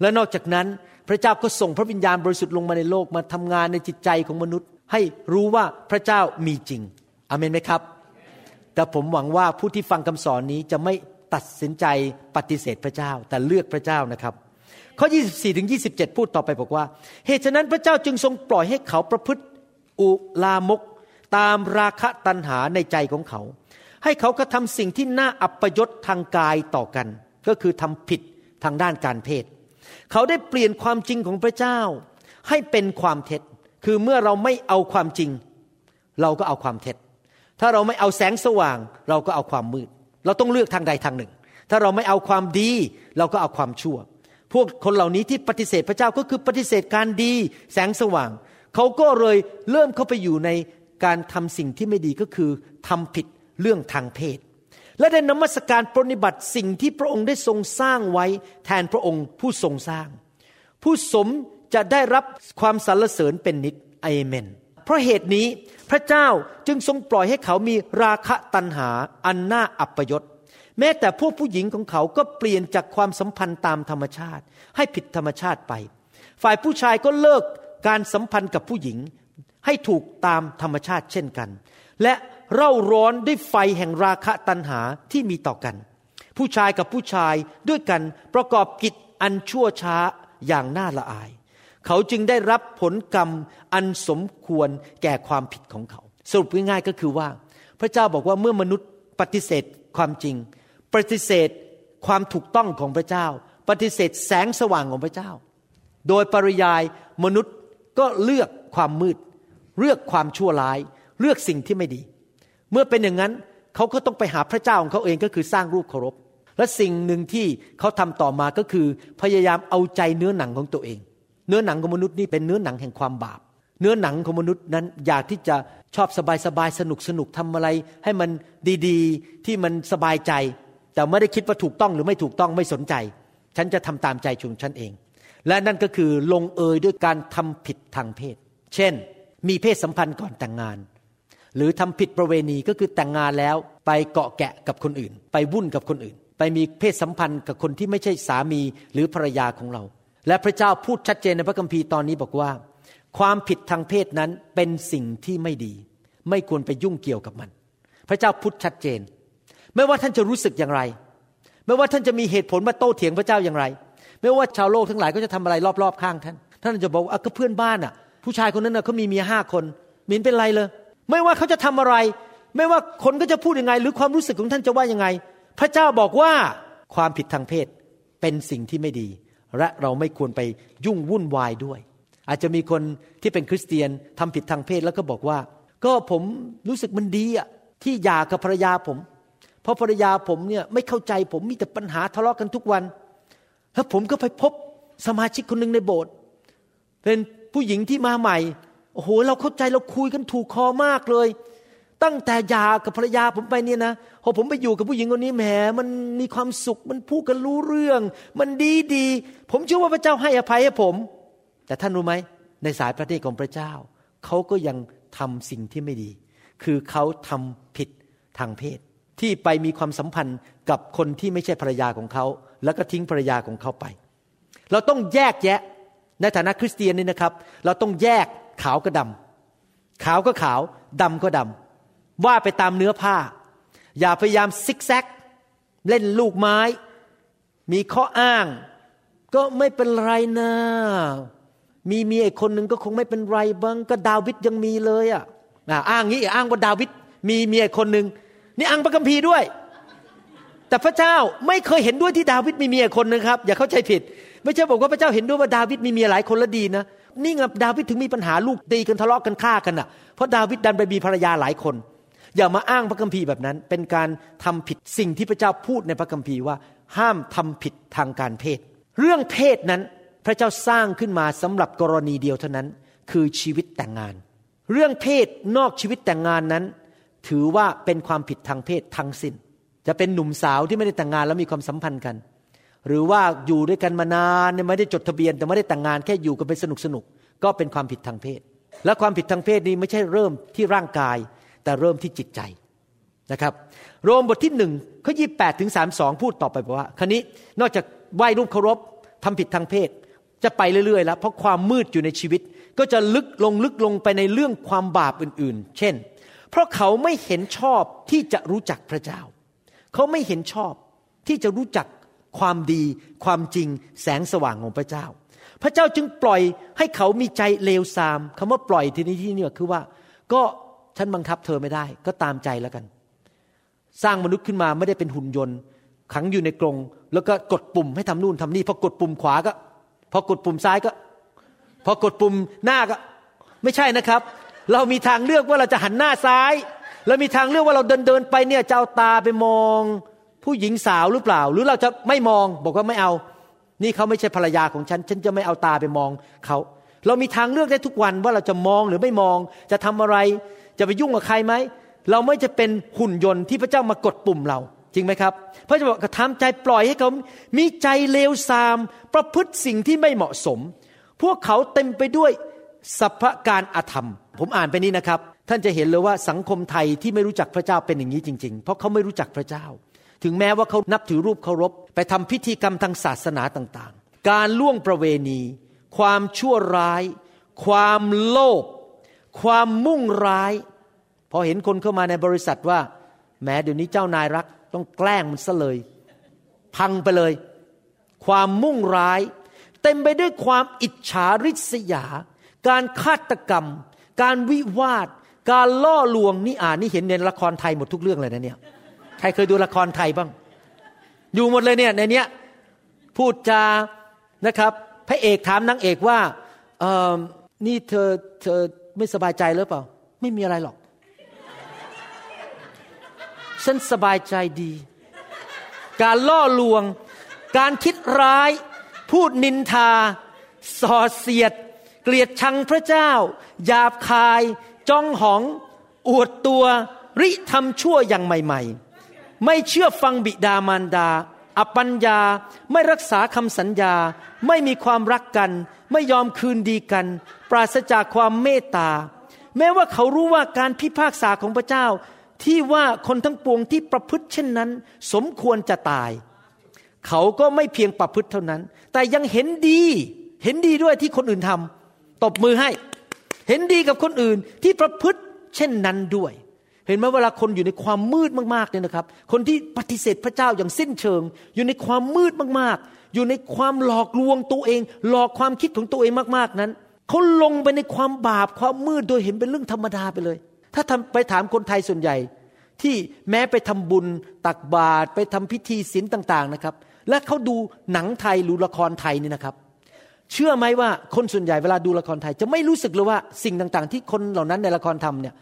และนอกจากนั้นพระเจ้าก็ส่งพระวิญญาณบริสุทธิ์ลงมาในโลกมาทำงานในจิตใจของมนุษย์ ให้รู้ว่าพระเจ้ามีจริงอเมนไหมครับ แต่ผมหวังว่าผู้ที่ฟังคำสอนนี้จะไม่ตัดสินใจปฏิเสธพระเจ้าแต่เลือกพระเจ้านะครับข้อ 24ถึง27 พูดต่อไปบอกว่า เหตุฉะนั้นพระเจ้าจึงทรงปล่อยให้เขาประพฤติอุลามก ตามราคะตัณหาในใจของเขา ให้เขากระทำสิ่งที่น่าอัปยศทางกายต่อกัน ก็คือทำผิดทางด้านการเพศ เขาได้เปลี่ยนความจริงของพระเจ้า ให้เป็นความเท็จ คือเมื่อเราไม่เอาความจริง เราก็เอาความเท็จ ถ้าเราไม่เอาแสงสว่าง เราก็เอาความมืด เราต้องเลือกทางใดทางหนึ่ง ถ้าเราไม่เอาความดี เราก็เอาความชั่ว พวกคนเหล่านี้ที่ปฏิเสธพระเจ้าก็คือปฏิเสธการดี แสงสว่าง เขาก็เลยเริ่มเข้าไปอยู่ในการทำสิ่งที่ไม่ดีก็คือทำผิด เรื่องทางเพศ และได้นมัสการปรนิบัติสิ่งที่พระองค์ได้ทรงสร้างไว้ แทนพระองค์ผู้ทรงสร้าง ผู้สมจะได้รับความสรรเสริญเป็นนิจเอเมน เพราะเหตุนี้พระเจ้าจึงทรงปล่อยให้เขามีราคะตัณหาอันน่าอัปยศแม้แต่พวกผู้หญิงของเขาก็เปลี่ยนจากความสัมพันธ์ตามธรรมชาติ ให้ผิดธรรมชาติไป ฝ่ายผู้ชายก็เลิกการสัมพันธ์กับผู้หญิง ให้ถูกตามธรรมชาติเช่นกัน และ เร่าร้อนด้วยไฟแห่งราคะตัณหาที่มีต่อกัน ผู้ชายกับผู้ชายด้วยกันประกอบกิจอันชั่วช้าอย่างน่าละอาย เขาจึงได้รับผลกรรมอันสมควรแก่ความผิดของเขา สรุปง่ายๆก็คือว่า พระเจ้าบอกว่าเมื่อมนุษย์ปฏิเสธความจริง ปฏิเสธความถูกต้องของพระเจ้า ปฏิเสธแสงสว่างของพระเจ้า โดยปริยายมนุษย์ก็เลือกความมืด เลือกความชั่วร้าย เลือกสิ่งที่ไม่ดี เมื่อเป็นอย่างนั้นเขาก็ต้องไปหาพระเจ้าของเขาเองก็คือสร้างรูปเคารพ และสิ่งหนึ่งที่เขาทำต่อมาก็คือ พยายามเอาใจเนื้อหนังของตัวเอง เนื้อหนังของมนุษย์นี่เป็นเนื้อหนังแห่งความบาป เนื้อหนังของมนุษย์นั้นอยากที่จะชอบสบายสบายสนุกสนุกทำอะไร ให้มันดีๆ ที่มันสบายใจ แต่ไม่ได้คิดว่าถูกต้องหรือไม่ถูกต้องไม่สนใจ ฉันจะทำตามใจชุงฉันเอง และนั่นก็คือลงเอยด้วยการทำผิดทางเพศ เช่น มีเพศสัมพันธ์ก่อนแต่งงาน หรือทำผิดประเวณีก็คือแต่งงานแล้วไปเกาะแกะกับคนอื่น ไปวุ่นกับคนอื่น ไปมีเพศสัมพันธ์กับคนที่ไม่ใช่สามีหรือภรรยาของเรา และพระเจ้าพูดชัดเจนในพระคัมภีร์ตอนนี้บอกว่า ความผิดทางเพศนั้นเป็นสิ่งที่ไม่ดี ไม่ควรไปยุ่งเกี่ยวกับมัน พระเจ้าพูดชัดเจน ไม่ว่าท่านจะรู้สึกอย่างไร ไม่ว่าท่านจะมีเหตุผลมาโต้เถียงพระเจ้าอย่างไร ไม่ว่าชาวโลกทั้งหลายก็จะทำอะไรรอบๆข้างท่านท่านจะบอกว่าก็เพื่อนบ้านอะ ผู้ชายคนนั้นน่ะเขามีเมียห้าคนมินเป็นไรเลย ไม่ว่าเขาจะทำอะไร ไม่ว่าคนก็จะพูดยังไง หรือความรู้สึกของท่านจะว่ายังไง พระเจ้าบอกว่าความผิดทางเพศเป็นสิ่งที่ไม่ดี และเราไม่ควรไปยุ่งวุ่นวายด้วย อาจจะมีคนที่เป็นคริสเตียนทำผิดทางเพศแล้วก็บอกว่า ก็ผมรู้สึกมันดีอะที่หย่ากับภรรยาผม เพราะภรรยาผมเนี่ยไม่เข้าใจผมมีแต่ปัญหาทะเลาะกันทุกวัน แล้วผมก็ไปพบสมาชิกคนหนึ่งในโบสถ์เป็นผู้หญิงที่มาใหม่ โอ้โห เราเข้าใจเราคุยกันถูกคอมากเลย ตั้งแต่หย่ากับภรรยาผมไปเนี่ยนะพอผมไปอยู่กับผู้หญิงคนนี้แหมมันมีความสุขมันพูดกันรู้เรื่อง มันดีดี ผมเชื่อว่าพระเจ้าให้อภัยให้ผม แต่ท่านรู้ไหมในสายพระเนตรของพระเจ้าเขาก็ยังทำสิ่งที่ไม่ดี คือเขาทำผิดทางเพศ ที่ไปมีความสัมพันธ์กับคนที่ไม่ใช่ภรรยาของเขา แล้วก็ทิ้งภรรยาของเขาไป เราต้องแยกแยะ ในฐานะคริสเตียนนี่นะครับ เราต้องแยก ขาวก็ดำขาวก็ขาวดำก็ดำว่าไปตามเนื้อผ้า อย่าพยายามซิกแซก เล่นลูกไม้ มีข้ออ้าง ก็ไม่เป็นไรนะมีเมียอีกคนหนึ่งก็คงไม่เป็นไรบ้างก็ดาวิดยังมีเลยอะอ้างงี้อ้างว่าดาวิดมีเมียอีกคนหนึ่งนี่อ้างพระคัมภีร์ด้วย แต่พระเจ้าไม่เคยเห็นด้วยที่ดาวิดมีเมียคนนึงครับ อย่าเข้าใจผิด ไม่ใช่บอกว่าพระเจ้าเห็นด้วยว่าดาวิดมีเมียหลายคนแล้วดีนะ นี่ไงดาวิดถึงมีปัญหาลูกตีกันทะเลาะกันฆ่ากันอะเพราะดาวิดดันไปมีภรรยาหลายคน อย่ามาอ้างพระคัมภีร์แบบนั้น เป็นการทำผิดสิ่งที่พระเจ้าพูดในพระคัมภีร์ว่า ห้ามทำผิดทางการเพศ เรื่องเพศนั้นพระเจ้าสร้างขึ้นมาสำหรับกรณีเดียวเท่านั้น คือชีวิตแต่งงาน เรื่องเพศนอกชีวิตแต่งงานนั้น ถือว่าเป็นความผิดทางเพศทั้งสิน้น จะเป็นหนุ่มสาวที่ไม่ได้แต่งงานแล้วมีความสัมพันธ์กัน หรือว่าอยู่ด้วยกันมานานไม่ได้จดทะเบียนแต่ไม่ได้แต่งงานแค่อยู่กันไปสนุกสนุกก็เป็นความผิดทางเพศ และความผิดทางเพศนี้ไม่ใช่เริ่มที่ร่างกาย แต่เริ่มที่จิตใจนะครับ โรมบทที่หนึ่งข้อยี่แปดถึงสามสองพูดต่อไปบอกว่าคันนี้นอกจากไหว้รูปเคารพทำผิดทางเพศ จะไปเรื่อยๆแล้วเพราะความมืดอยู่ในชีวิต ก็จะลึกลงลึกลงไปในเรื่องความบาปอื่นๆ เช่น เพราะเขาไม่เห็นชอบที่จะรู้จักพระเจ้า เขาไม่เห็นชอบที่จะรู้จัก ความดี ความจริง แสงสว่างของพระเจ้า พระเจ้าจึงปล่อยให้เขามีใจเลวทรามคำว่าปล่อยทีนี้ที่นี่คือว่า ก็ฉันบังคับเธอไม่ได้ ก็ตามใจแล้วกัน สร้างมนุษย์ขึ้นมาไม่ได้เป็นหุ่นยนต์ ขังอยู่ในกรงแล้วก็กดปุ่มให้ทำนู่นทำนี่พอกดปุ่มขวาก็พอกดปุ่มซ้ายก็ พอกดปุ่มหน้าก็ ไม่ใช่นะครับ เรามีทางเลือกว่าเราจะหันหน้าซ้าย แล้วมีทางเลือกว่าเราเดินเดินไปเนี่ยจะเอาตาไปมอง ผู้หญิงสาวหรือเปล่า หรือเราจะไม่มองบอกว่าไม่เอา นี่เขาไม่ใช่ภรรยาของฉัน ฉันจะไม่เอาตาไปมองเขาเรามีทางเลือกได้ทุกวันว่าเราจะมองหรือไม่มอง จะทำอะไร จะไปยุ่งกับใครไหม เราไม่จะเป็นหุ่นยนต์ที่พระเจ้ามากดปุ่มเรา จริงไหมครับ พระเจ้าบอกกระทำใจปล่อยให้เขา มีใจเลวทราม ประพฤติสิ่งที่ไม่เหมาะสม พวกเขาเต็มไปด้วยสัพการอาธรรม ผมอ่านไปนี้นะครับ ท่านจะเห็นเลยว่าสังคมไทยที่ไม่รู้จักพระเจ้าเป็นอย่างนี้จริง ๆ เพราะเขาไม่รู้จักพระเจ้า ถึงแม้ว่าเขานับถือรูปเคารพ ไปทำพิธีกรรมทางศาสนาต่างๆ การล่วงประเวณี ความชั่วร้าย ความโลภความมุ่งร้าย พอเห็นคนเข้ามาในบริษัทว่าแม้เดี๋ยวนี้เจ้านายรัก ต้องแกล้งมันซะเลย พังไปเลย ความมุ่งร้าย เต็มไปด้วยความอิจฉาริษยา การฆาตกรรม การวิวาท การล่อลวงนี่อ่านนี่เห็นในละครไทยหมดทุกเรื่องเลยนะเนี่ย รเคยดูละครไทยบ้าง อยู่หมดเลยเนี่ยในเนี้ยพูดจานะครับ พระเอกถามนางเอกว่าเออนี่เธอเธอไม่สบายใจหรือเปล่า ไม่มีอะไรหรอก ฉันสบายใจดี การล่อลวง การคิดร้าย พูดนินทาส่อเสียด เกลียดชังพระเจ้าหยาบคาย จ้องหอง อวดตัว ริทำชั่วอย่างใหม่ ๆ ไม่เชื่อฟังบิดามารดา อปัญญา ไม่รักษาคำสัญญา ไม่มีความรักกัน ไม่ยอมคืนดีกัน ปราศจากความเมตตา แม้ว่าเขารู้ว่าการพิพากษาของพระเจ้า ที่ว่าคนทั้งปวงที่ประพฤติเช่นนั้น สมควรจะตาย เขาก็ไม่เพียงประพฤติเท่านั้น แต่ยังเห็นดี เห็นดีด้วยที่คนอื่นทำตบมือให้ เห็นดีกับคนอื่นที่ประพฤติเช่นนั้นด้วย เห็นไหมเวลาคนอยู่ในความมืดมากๆเนี่ยนะครับ คนที่ปฏิเสธพระเจ้าอย่างสิ้นเชิง อยู่ในความมืดมากๆ อยู่ในความหลอกลวงตัวเอง หลอกความคิดของตัวเองมากๆนั้นเขาลงไปในความบาปความมืดโดยเห็นเป็นเรื่องธรรมดาไปเลย ถ้าทำไปถามคนไทยส่วนใหญ่ ที่แม้ไปทำบุญตักบาตรไปทำพิธีศีลต่างๆนะครับ และเขาดูหนังไทยหรือละครไทยนี่นะครับ เชื่อไหมว่าคนส่วนใหญ่เวลาดูละครไทย จะไม่รู้สึกเลยว่าสิ่งต่างๆ ที่คนเหล่านั้นในละครทำเนี่ย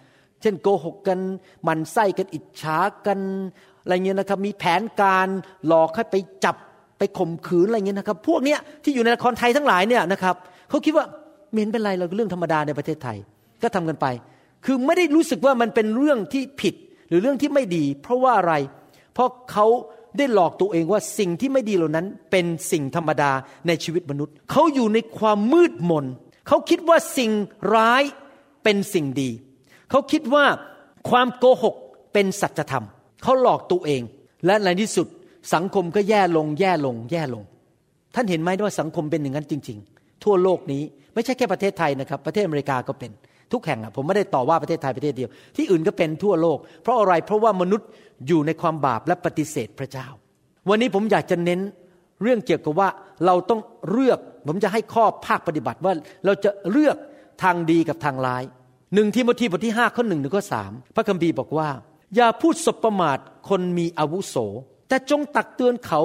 เช่นโกหกกันมันไส้กันอิจฉากันอะไรเงี้ยนะครับ มีแผนการหลอกให้ไปจับไปข่มขืนอะไรเงี้ยนะครับ พวกเนี้ยที่อยู่ในละครไทยทั้งหลายเนี่ยนะครับเขาคิดว่าไม่เห็นเป็นไรเราเรื่องธรรมดาในประเทศไทย ก็ทำกันไป คือไม่ได้รู้สึกว่ามันเป็นเรื่องที่ผิดหรือเรื่องที่ไม่ดี เพราะว่าอะไร เพราะเขาได้หลอกตัวเองว่าสิ่งที่ไม่ดีเหล่านั้นเป็นสิ่งธรรมดาในชีวิตมนุษย์ เขาอยู่ในความมืดมนเขาคิดว่าสิ่งร้ายเป็นสิ่งดี เขาคิดว่าความโกหกเป็นสัจธรรม เขาหลอกตัวเอง และในที่สุดสังคมก็แย่ลง แย่ลง แย่ลง ท่านเห็นไหมว่าสังคมเป็นอย่างนั้นจริง ๆ ทั่วโลกนี้ไม่ใช่แค่ประเทศไทยนะครับ ประเทศอเมริกาก็เป็นทุกแห่งอะผมไม่ได้ต่อว่าประเทศไทยประเทศเดียว ที่อื่นก็เป็นทั่วโลก เพราะอะไรเพราะว่ามนุษย์อยู่ในความบาปและปฏิเสธพระเจ้า วันนี้ผมอยากจะเน้นเรื่องเกี่ยวกับว่าเราต้องเลือก ผมจะให้ข้อภาคปฏิบัติว่าเราจะเลือกทางดีกับทางร้าย หนึ่งที่มทีบทที่ห้าข้อหนึ่งถึงข้อสามพระคัมภีร์บอกว่า อย่าพูดสบประมาทคนมีอาวุโส แต่จงตักเตือนเขา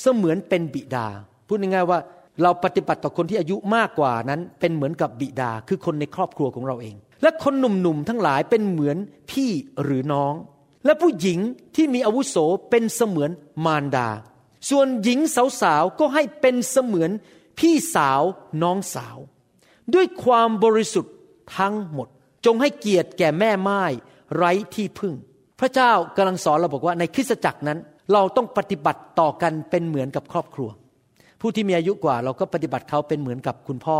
เสมือนเป็นบิดา พูดง่ายๆว่าเราปฏิบัติต่อคนที่อายุมากกว่านั้นเป็นเหมือนกับบิดาคือคนในครอบครัวของเราเอง และคนหนุ่มๆทั้งหลายเป็นเหมือนพี่หรือน้อง และผู้หญิงที่มีอาวุโสเป็นเสมือนมารดา ส่วนหญิงสาวๆก็ให้เป็นเสมือนพี่สาวน้องสาว ด้วยความบริสุทธิ์ทั้งหมด จงให้เกียรติแก่แม่ไม้ไร้ที่พึ่ง พระเจ้ากำลังสอนเราบอกว่าในคริสตจักรนั้น เราต้องปฏิบัติต่อกันเป็นเหมือนกับครอบครัว ผู้ที่มีอายุกว่าเราก็ปฏิบัติเขาเป็นเหมือนกับคุณพ่อ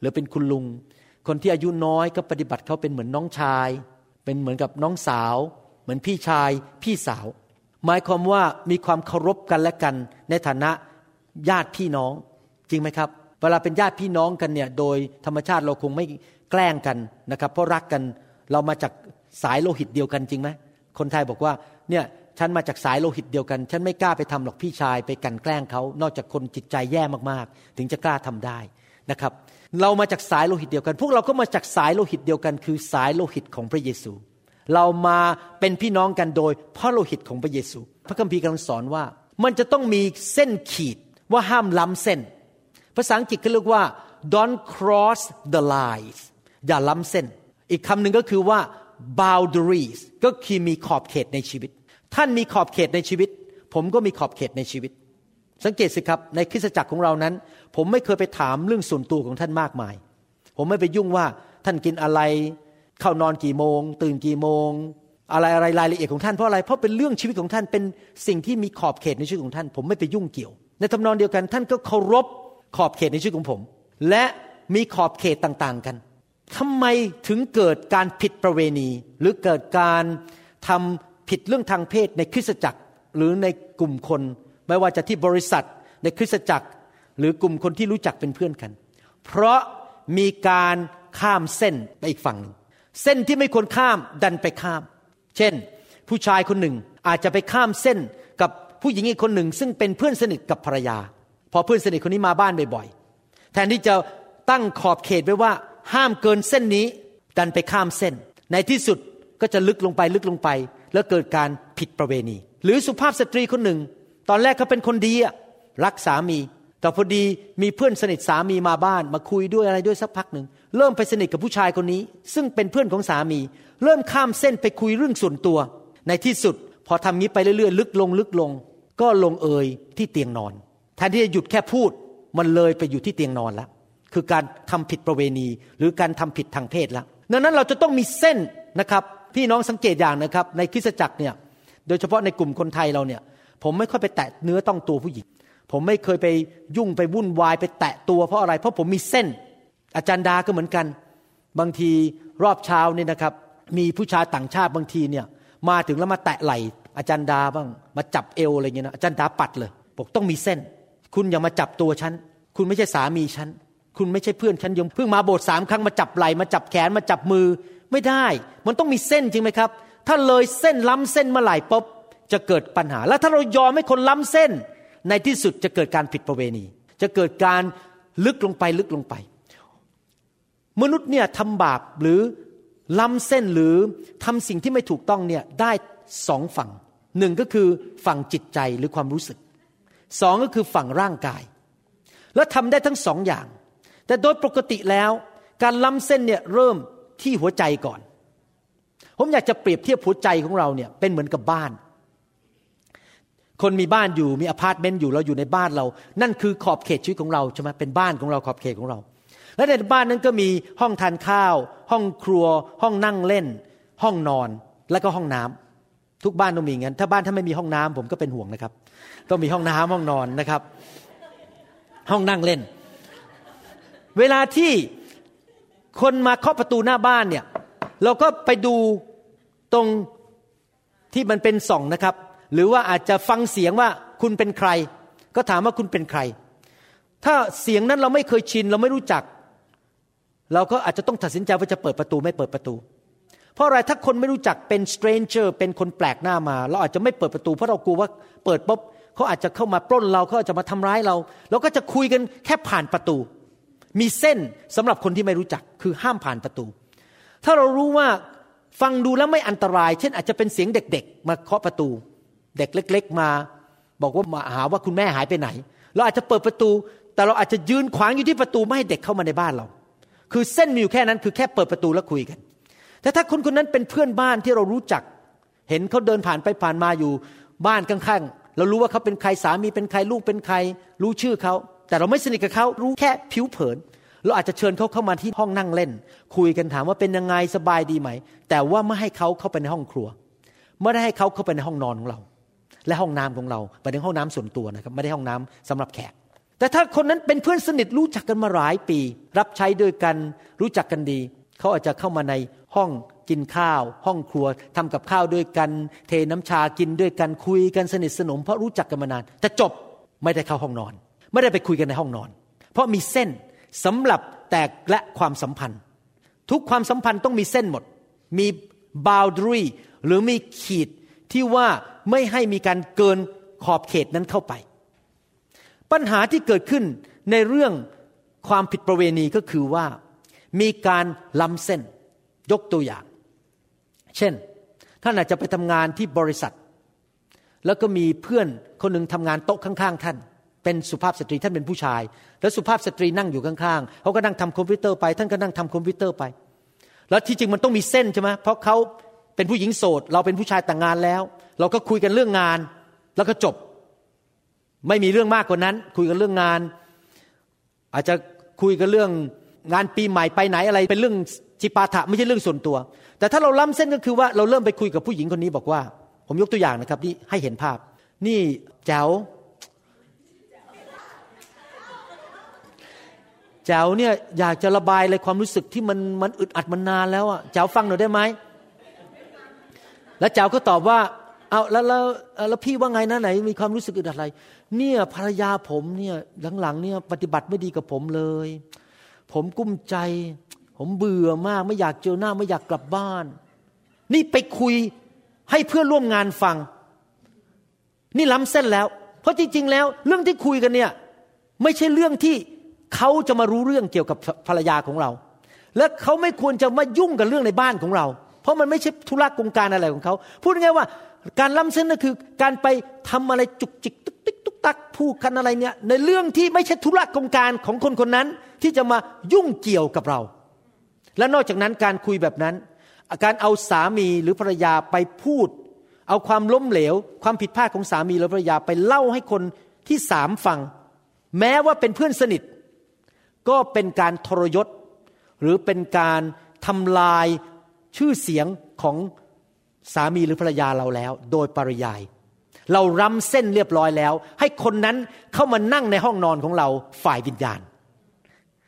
หรือเป็นคุณลุง คนที่อายุน้อยก็ปฏิบัติเขาเป็นเหมือนน้องชาย เป็นเหมือนกับน้องสาว เหมือนพี่ชาย พี่สาว หมายความว่ามีความเคารพกันและกัน ในฐานะญาติพี่น้องจริงไหมครับ เวลาเป็นญาติพี่น้องกันเนี่ยโดยธรรมชาติเราคงไม่ แกล้งกันนะครับ เพราะรักกันเรามาจากสายโลหิตเดียวกันจริงไหมคนไทยบอกว่าเนี่ยฉันมาจากสายโลหิตเดียวกัน ฉันไม่กล้าไปทำหรอกพี่ชายไปกันแกล้งเขา นอกจากคนจิตใจแย่มากๆ ถึงจะกล้าทำได้นะครับ เรามาจากสายโลหิตเดียวกัน พวกเราก็มาจากสายโลหิตเดียวกัน คือสายโลหิตของพระเยซู เรามาเป็นพี่น้องกันโดยพระโลหิตของพระเยซู พระคัมภีร์กำลังสอนว่า มันจะต้องมีเส้นขีดว่าห้ามล้ำเส้น ภาษาอังกฤษเขาเรียกว่า don't cross the lines อย่าล้ำเส้น อีกคำหนึ่งก็คือว่า boundaries ก็คือมีขอบเขตในชีวิต ท่านมีขอบเขตในชีวิต ผมก็มีขอบเขตในชีวิต สังเกตสิครับ ในคริสตจักรของเรานั้น ผมไม่เคยไปถามเรื่องส่วนตัวของท่านมากมาย ผมไม่ไปยุ่งว่าท่านกินอะไร เข้านอนกี่โมง ตื่นกี่โมง อะไรอะไรรายละเอียดของท่านเพราะอะไร เพราะเป็นเรื่องชีวิตของท่านเป็นสิ่งที่มีขอบเขตในชีวิตของท่าน ผมไม่ไปยุ่งเกี่ยว ในทำนองเดียวกันท่านก็เคารพขอบเขตในชีวิตของผม และมีขอบเขตต่างๆกัน ทำไมถึงเกิดการผิดประเวณี หรือเกิดการทำผิดเรื่องทางเพศในคริสตจักรหรือในกลุ่มคน ไม่ว่าจะที่บริษัทในคริสตจักร หรือกลุ่มคนที่รู้จักเป็นเพื่อนกัน เพราะมีการข้ามเส้นไปอีกฝั่งหนึ่งเส้นที่ไม่ควรข้ามดันไปข้าม เช่น ผู้ชายคนหนึ่งอาจจะไปข้ามเส้นกับผู้หญิงอีกคนหนึ่ง ซึ่งเป็นเพื่อนสนิทกับภรรยา พอเพื่อนสนิทคนนี้มาบ้านบ่อยๆแทนที่จะตั้งขอบเขตไว้ว่า ห้ามเกินเส้นนี้ ดันไปข้ามเส้น ในที่สุดก็จะลึกลงไปลึกลงไป แล้วเกิดการผิดประเวณี หรือสุภาพสตรีคนหนึ่ง ตอนแรกเขาเป็นคนดีอะรักสามีแต่พอดีมีเพื่อนสนิทสามีมาบ้าน มาคุยด้วยอะไรด้วยสักพักหนึ่งเริ่มไปสนิทกับผู้ชายคนนี้ ซึ่งเป็นเพื่อนของสามี เริ่มข้ามเส้นไปคุยเรื่องส่วนตัว ในที่สุดพอทำนี้ไปเรื่อยๆ ลึกลงลึกลง ก็ลงเอยที่เตียงนอนแทนที่จะหยุดแค่พูดมันเลยไปอยู่ที่เตียงนอนแล้ว คือการทำผิดประเวณี หรือการทำผิดทางเพศแล้วดังนั้นเราจะต้องมีเส้นนะครับ พี่น้องสังเกตอย่างนะครับ ในคริสตจักรเนี่ยโดยเฉพาะในกลุ่มคนไทยเราเนี่ย ผมไม่ค่อยไปแตะเนื้อต้องตัวผู้หญิง ผมไม่เคยไปยุ่งไปวุ่นวายไปแตะตัวเพราะอะไร เพราะผมมีเส้น อาจารย์ดาก็เหมือนกัน บางทีรอบเช้าเนี่ยนะครับ มีผู้ชายต่างชาติบางทีเนี่ยมาถึงแล้วมาแตะไหล่อาจารย์ดาบ้าง มาจับเอวอะไรเงี้ยนะอาจารย์ดาปัดเลยบอกต้องมีเส้น คุณอย่ามาจับตัวฉันคุณไม่ใช่สามีฉัน คุณไม่ใช่เพื่อนฉันยมเพิ่งมาโบสถ์สามครั้งมาจับไหล่มาจับแขนมาจับมือไม่ได้ มันต้องมีเส้นจริงไหมครับ ถ้าเลยเส้นล้ำเส้นเมื่อไหร่ปุ๊บจะเกิดปัญหา แล้วถ้าเรายอมให้คนล้ำเส้น ในที่สุดจะเกิดการผิดประเวณี จะเกิดการลึกลงไปลึกลงไป มนุษย์เนี่ยทำบาปหรือล้ำเส้นหรือทำสิ่งที่ไม่ถูกต้องเนี่ยได้สองฝั่งหนึ่งก็คือฝั่งจิตใจหรือความรู้สึกสองก็คือฝั่งร่างกาย แล้วทำได้ทั้งสองอย่าง แต่โดยปกติแล้ว การล้ำเส้นเนี่ยเริ่มที่หัวใจก่อน ผมอยากจะเปรียบเทียบหัวใจของเราเนี่ยเป็นเหมือนกับบ้าน คนมีบ้านอยู่มีอพาร์ตเมนต์อยู่เราอยู่ในบ้านเรา นั่นคือขอบเขตชีวิตของเราใช่ไหมเป็นบ้านของเราขอบเขตของเรา และในบ้านนั้นก็มีห้องทานข้าว ห้องครัว ห้องนั่งเล่น ห้องนอนแล้วก็ห้องน้ำทุกบ้านต้องมีงั้น ถ้าบ้านถ้าไม่มีห้องน้ำผมก็เป็นห่วงนะครับ ต้องมีห้องน้ำห้องนอนนะครับ ห้องนั่งเล่น เวลาที่คนมาเคาะประตูหน้าบ้านเนี่ย เราก็ไปดูตรงที่มันเป็นส่องนะครับ หรือว่าอาจจะฟังเสียงว่าคุณเป็นใคร ก็ถามว่าคุณเป็นใคร ถ้าเสียงนั้นเราไม่เคยชิน เราไม่รู้จัก เราก็อาจจะต้องตัดสินใจว่าจะเปิดประตูไม่เปิดประตู เพราะอะไรถ้าคนไม่รู้จักเป็น stranger เป็นคนแปลกหน้ามา เราอาจจะไม่เปิดประตู เพราะเรากลัวว่าเปิดปุ๊บเขาอาจจะเข้ามาปล้นเราเขาอาจจะมาทำร้ายเรา เราก็จะคุยกันแค่ผ่านประตู มีเส้นสำหรับคนที่ไม่รู้จักคือห้ามผ่านประตู ถ้าเรารู้ว่าฟังดูแล้วไม่อันตราย เช่น อาจจะเป็นเสียงเด็ก ๆ มาเคาะประตู เด็กเล็ก ๆ มา บอกว่ามาหาว่าคุณแม่หายไปไหน เราอาจจะเปิดประตู แต่เราอาจจะยืนขวางอยู่ที่ประตูไม่ให้เด็กเข้ามาในบ้านเรา คือเส้นมีอยู่แค่นั้นคือแค่เปิดประตูแล้วคุยกัน แต่ถ้าคนคนนั้นเป็นเพื่อนบ้านที่เรารู้จัก เห็นเขาเดินผ่านไปผ่านมาอยู่บ้านข้างๆเรารู้ว่าเขาเป็นใครสามีเป็นใครลูกเป็นใคร รู้ชื่อเขา แต่เราไม่สนิทกับเขารู้แค่ผิวเผิน เราอาจจะเชิญเขาเข้ามาที่ห้องนั่งเล่น คุยกันถามว่าเป็นยังไงสบายดีไหม แต่ว่าไม่ให้เขาเข้าไปในห้องครัว ไม่ได้ให้เขาเข้าไปในห้องนอนของเรา และห้องน้ำของเราไปในห้องน้ำส่วนตัวนะครับไม่ได้ห้องน้ำสำหรับแขก แต่ถ้าคนนั้นเป็นเพื่อนสนิทรู้จักกันมาหลายปี รับใช้ด้วยกันรู้จักกันดีเขาอาจจะเข้ามาในห้องกินข้าว ห้องครัวทำกับข้าวด้วยกัน เทน้ำชากินด้วยกันคุยกันสนิทสนมเพราะรู้จักกันมานาน แต่จบไม่ได้เข้าห้องนอน ไม่ได้ไปคุยกันในห้องนอน เพราะมีเส้นสำหรับแตกและความสัมพันธ์ ทุกความสัมพันธ์ต้องมีเส้นหมด มี boundary หรือมีขีดที่ว่าไม่ให้มีการเกินขอบเขตนั้นเข้าไป ปัญหาที่เกิดขึ้นในเรื่องความผิดประเวณีก็คือว่า มีการล้ำเส้น ยกตัวอย่าง เช่น ท่านอาจจะไปทำงานที่บริษัท แล้วก็มีเพื่อนคนหนึ่งทำงานโต๊ะข้าง ๆ ท่าน เป็นสุภาพสตรีท่านเป็นผู้ชาย แล้วสุภาพสตรีนั่งอยู่ข้างๆเขาก็นั่งทำคอมพิวเตอร์ไป ท่านก็นั่งทำคอมพิวเตอร์ไป แล้วที่จริงมันต้องมีเส้นใช่ไหมเพราะเขาเป็นผู้หญิงโสด เราเป็นผู้ชายแต่งงานแล้ว เราก็คุยกันเรื่องงาน แล้วก็จบ ไม่มีเรื่องมากกว่านั้น คุยกันเรื่องงาน อาจจะคุยกันเรื่องงานปีใหม่ไปไหนอะไรเป็นเรื่องจิปาถะไม่ใช่เรื่องส่วนตัว แต่ถ้าเราล้ำเส้นก็คือว่าเราเริ่มไปคุยกับผู้หญิงคนนี้บอกว่า ผมยกตัวอย่างนะครับที่ให้เห็นภาพ นี่แจ๋วแจ๋วเนี่ยอยากจะระบายอะไรความรู้สึกที่มันมันอึดอัดมันนานแล้วอะแจ๋วฟังหน่อยได้ไหมแล้วแจ๋วก็ตอบว่าเอาแล้วแล้วแล้วพี่ว่าไงนะไหน มีความรู้สึกอึดอัดอะไร เนี่ยภรรยาผมเนี่ยหลังๆเนี่ยปฏิบัติไม่ดีกับผมเลย ผมกุ้มใจ ผมเบื่อมาก ไม่อยากเจอหน้าไม่อยากกลับบ้าน นี่ไปคุยให้เพื่อนร่วมงานฟัง นี่ล้ำเส้นแล้ว เพราะจริง ๆ แล้ว เรื่องที่คุยกันเนี่ย ไม่ใช่เรื่องที่ เขาจะมารู้เรื่องเกี่ยวกับภรรยาของเรา และเขาไม่ควรจะมายุ่งกับเรื่องในบ้านของเรา เพราะมันไม่ใช่ธุระกงการอะไรของเขา พูดง่ายว่าการล้ำเส้นก็คือ การไปทำอะไรจุกจิกตุกติกตุกตักพูดกันอะไรเนี่ยในเรื่องที่ไม่ใช่ธุระกงการของคนคนนั้น ที่จะมายุ่งเกี่ยวกับเรา และนอกจากนั้นการคุยแบบนั้น การเอาสามีหรือภรรยาไปพูด เอาความล้มเหลว ความผิดพลาดของสามีหรือภรรยาไปเล่าให้คนที่สามฟัง แม้ว่าเป็นเพื่อนสนิท ก็เป็นการทรยศ หรือเป็นการทำลายชื่อเสียงของสามีหรือภรรยาเราแล้ว โดยปริยาย เรารำเส้นเรียบร้อยแล้ว ให้คนนั้นเข้ามานั่งในห้องนอนของเราฝ่ายวิญญาณ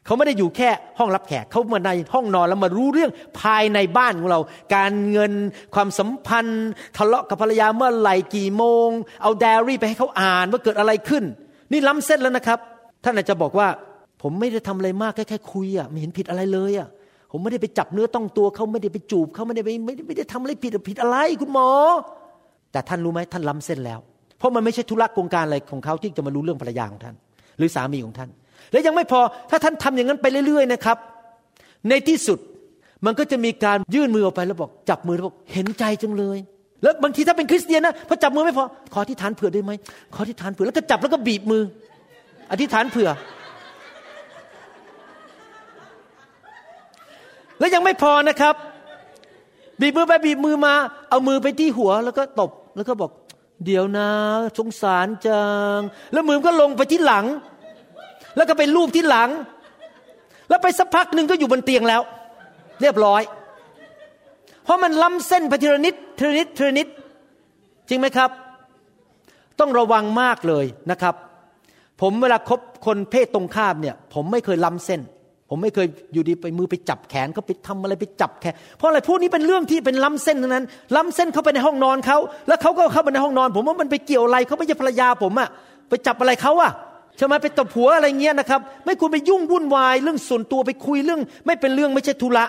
เขาไม่ได้อยู่แค่ห้องรับแขกเขามาในห้องนอนแล้วมารู้เรื่องภายในบ้านของเรา การเงินความสัมพันธ์ ทะเลาะกับภรรยาเมื่อไหร่กี่โมง เอาไดอารี่ไปให้เขาอ่านว่าเกิดอะไรขึ้น นี่ล้ำเส้นแล้วนะครับ ท่านอาจจะบอกว่า ผมไม่ได้ทำอะไรมากแค่แค่คุยอะไม่เห็นผิดอะไรเลยอะผมไม่ได้ไปจับเนื้อต้องตัวเขาไม่ได้ไปจูบเขาไม่ได้ไปไม่ได้ไม่ได้ทำอะไรผิดผิดอะไรคุณหมอ แต่ท่านรู้ไหมท่านล้าเส้นแล้ว เพราะมันไม่ใช่ธุระกงการอะไรของเขาที่จะมารู้เรื่องภรรยาของท่าน หรือสามีของท่าน และยังไม่พอถ้าท่านทำอย่างนั้นไปเรื่อย ๆ นะครับ ในที่สุดมันก็จะมีการยื่นมือออกไปแล้วบอกจับมือแล้วบอกเห็นใจจังเลย แล้วบางทีถ้าเป็นคริสเตียนนะพอจับมือไม่พอขอที่ฐานเผื่อได้ไหมขอที่ฐานเผื่อแล้วก็จับแล้วก็บีบมือ อธิษฐานเผื่อ แล้วยังไม่พอนะครับ บีบมือไปบีบมือมา เอามือไปที่หัวแล้วก็ตบแล้วก็บอก เดี๋ยวนะ สงสารจัง แล้วมือก็ลงไปที่หลัง แล้วก็ไปลูบที่หลัง แล้วไปสักพักหนึ่งก็อยู่บนเตียงแล้ว เรียบร้อย เพราะมันล้ำเส้นไปทีละนิดทีละนิดทีละนิด จริงไหมครับ ต้องระวังมากเลยนะครับ ผมเวลาคบคนเพศตรงข้ามเนี่ย ผมไม่เคยล้ำเส้น ผมไม่เคยอยู่ดีไปมือไปจับแขนเขาไปทำอะไรไปจับแขนเพราะอะไรพวกนี้เป็นเรื่องที่เป็นล้ำเส้นทั้งนั้น ล้ำเส้นเข้าไปในห้องนอนเขาแล้วเขาก็เข้าไปในห้องนอน ผมว่ามันไปเกี่ยวอะไรเขาไม่ใช่ภรรยาผมอะไปจับอะไรเขาอะใช่ไหมไปตบหัวอะไรเงี้ยนะครับ ไม่ควรไปยุ่งวุ่นวายเรื่องส่วนตัวไปคุยเรื่อง ไม่เป็นเรื่องไม่ใช่ธุระ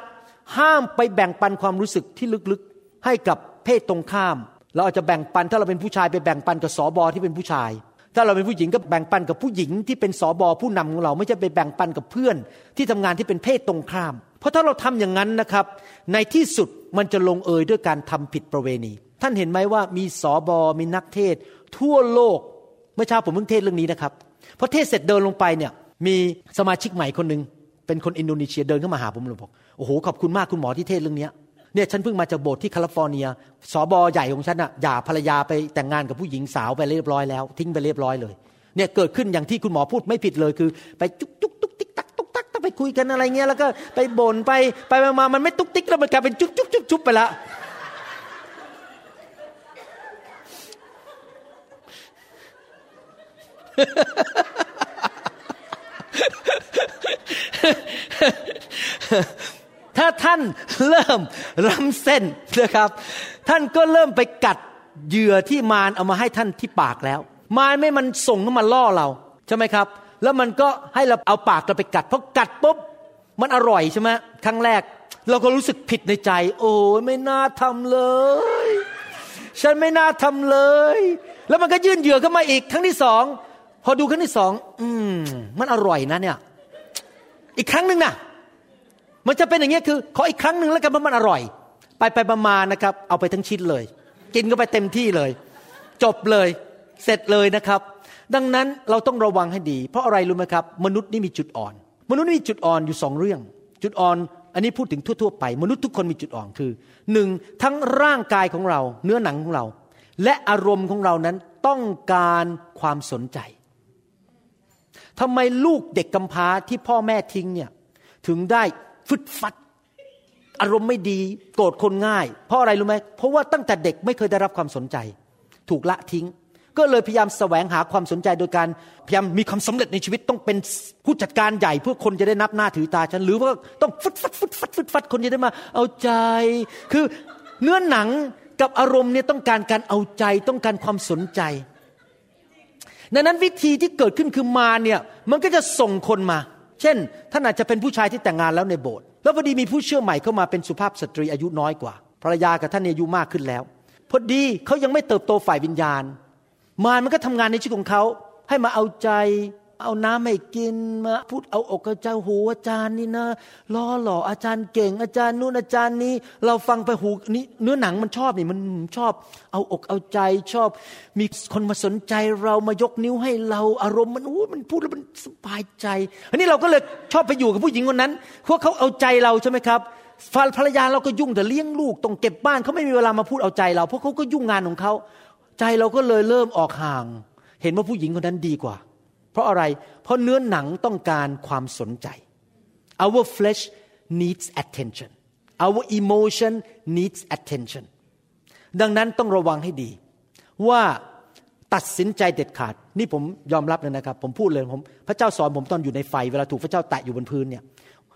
ห้ามไปแบ่งปันความรู้สึกที่ลึกๆ ให้กับเพศตรงข้าม เราอาจจะแบ่งปันถ้าเราเป็นผู้ชายไปแบ่งปันกับสอบอที่เป็นผู้ชาย ถ้าเราเป็นผู้หญิงก็แบ่งปันกับผู้หญิงที่เป็นสอบอผู้นำของเราไม่ใช่ไปแบ่งปันกับเพื่อน ที่ทำงานที่เป็นเพศตรงข้าม เพราะถ้าเราทำอย่างนั้นนะครับ ในที่สุดมันจะลงเอยด้วยการทำผิดประเวณี ท่านเห็นไหมว่ามีสอบอมีนักเทศ ทั่วโลกเมื่อเช้าผมเพิ่งเทศเรื่องนี้นะครับพอเทศเสร็จเดินลงไปเนี่ยมีสมาชิกใหม่คนหนึ่งเป็นคนอินโดนีเซียเดินเข้ามาหาผมเลยบอกโอ้โหขอบคุณมากคุณหมอที่เทศเรื่องนี้ เนี่ยฉันเพิ่งมาจากโบสถ์ที่แคลิฟอร์เนียสอบอใหญ่ของฉันอะหย่าภรรยาไปแต่งงานกับผู้หญิงสาวไปเรียบร้อยแล้ว ทิ้งไปเรียบร้อยเลยเนี่ยเกิดขึ้นอย่างที่คุณหมอพูดไม่ผิดเลยคือ ไปจุกจุกตุกติ๊กตักตุกตักต้องไปคุยกันอะไรเงี้ยแล้วก็ไปบ่นไปไปมามันไม่ตุกติ๊กแล้วมันกลายเป็นจุกจุกจุกจุกไปละ ถ้าท่านเริ่มล้ำเส้นนะครับ ท่านก็เริ่มไปกัดเหยื่อที่มารเอามาให้ท่านที่ปากแล้ว มารไม่มันส่งเข้ามาล่อเราใช่ไหมครับ แล้วมันก็ให้เราเอาปากเราไปกัดเพราะกัดปุ๊บมันอร่อยใช่ไหมครั้งแรก เราก็รู้สึกผิดในใจ โอ้ไม่น่าทำเลย ฉันไม่น่าทำเลย แล้วมันก็ยื่นเหยื่อเข้ามาอีกครั้งที่สองพอดูครั้งที่สองอืมมันอร่อยนะเนี่ย อีกครั้งหนึ่งนะ มันจะเป็นอย่างเงี้ยคือขออีกครั้งหนึ่งแล้วกันเพราะมันอร่อย ไปไปมานะครับ เอาไปทั้งชิ้นเลย กินก็ไปเต็มที่เลย จบเลย เสร็จเลยนะครับ ดังนั้นเราต้องระวังให้ดี เพราะอะไรรู้ไหมครับ มนุษย์นี่มีจุดอ่อน มนุษย์นี่มีจุดอ่อนอยู่สองเรื่อง จุดอ่อน อันนี้พูดถึงทั่วๆไป มนุษย์ทุกคนมีจุดอ่อนคือหนึ่งทั้งร่างกายของเรา เนื้อหนังของเรา และอารมณ์ของเรานั้นต้องการความสนใจทำไมลูกเด็กกำพร้าที่พ่อแม่ทิ้งเนี่ยถึงได้ ฟึดฟัด อารมณ์ไม่ดี โกรธคนง่าย เพราะอะไรรู้ไหมเพราะว่าตั้งแต่เด็กไม่เคยได้รับความสนใจ ถูกละทิ้ง ก็เลยพยายามแสวงหาความสนใจโดยการพยายามมีความสำเร็จในชีวิตต้องเป็นผู้จัดการใหญ่เพื่อคนจะได้นับหน้าถือตาฉันหรือว่าต้องฟึดฟัดฟึดฟัดฟึดฟัดคนจะได้มา เอาใจ คือเนื้อหนังกับอารมณ์เนี่ยต้องการการเอาใจต้องการความสนใจดังนั้นวิธีที่เกิดขึ้นคือมาเนี่ยมันก็จะส่งคนมา เช่น ท่านอาจจะเป็นผู้ชายที่แต่งงานแล้วในโบสถ์แล้วพอดีมีผู้เชื่อใหม่เข้ามาเป็นสุภาพสตรีอายุน้อยกว่าภรรยากับท่านอายุมากขึ้นแล้วพอดีเขายังไม่เติบโตฝ่ายวิญญาณ มารมันก็ทำงานในชีวิตของเขาให้มาเอาใจ เอาน้ำให้กินมาพูดเอาอกอาจารย์หูอาจารย์นี่นะล้อหล่ออาจารย์เก่ง อาจารย์นู่นอาจารย์นี้ เราฟังไปหูนี่เนื้อหนังมันชอบนี่มันชอบ เอาอกเอาใจชอบ มีคนมาสนใจเรามายกนิ้วให้เราอารมณ์มันอู้มันพูดแล้วมันสบายใจ อันนี้เราก็เลยชอบไปอยู่กับผู้หญิงคนนั้นเพราะเขาเอาใจเราใช่ไหมครับภรรยาเราก็ยุ่งแต่เลี้ยงลูกต้องเก็บบ้านเขาไม่มีเวลามาพูดเอาใจเราเพราะเขาก็ยุ่งงานของเขาใจเราก็เลยเริ่มออกห่าง เห็นว่าผู้หญิงคนนั้นดีกว่า ราะอะไร เพราะเนื้อหนังต้องการความสนใจ our flesh needs attention our emotion needs attention ดังนั้นต้องระวังให้ดี ว่าตัดสินใจเด็ดขาด นี่ผมยอมรับเลยนะครับ ผมพูดเลยผมพระเจ้าสอนผมตอนอยู่ในไฟ เวลาถูกพระเจ้าแตะอยู่บนพื้นเนี่ย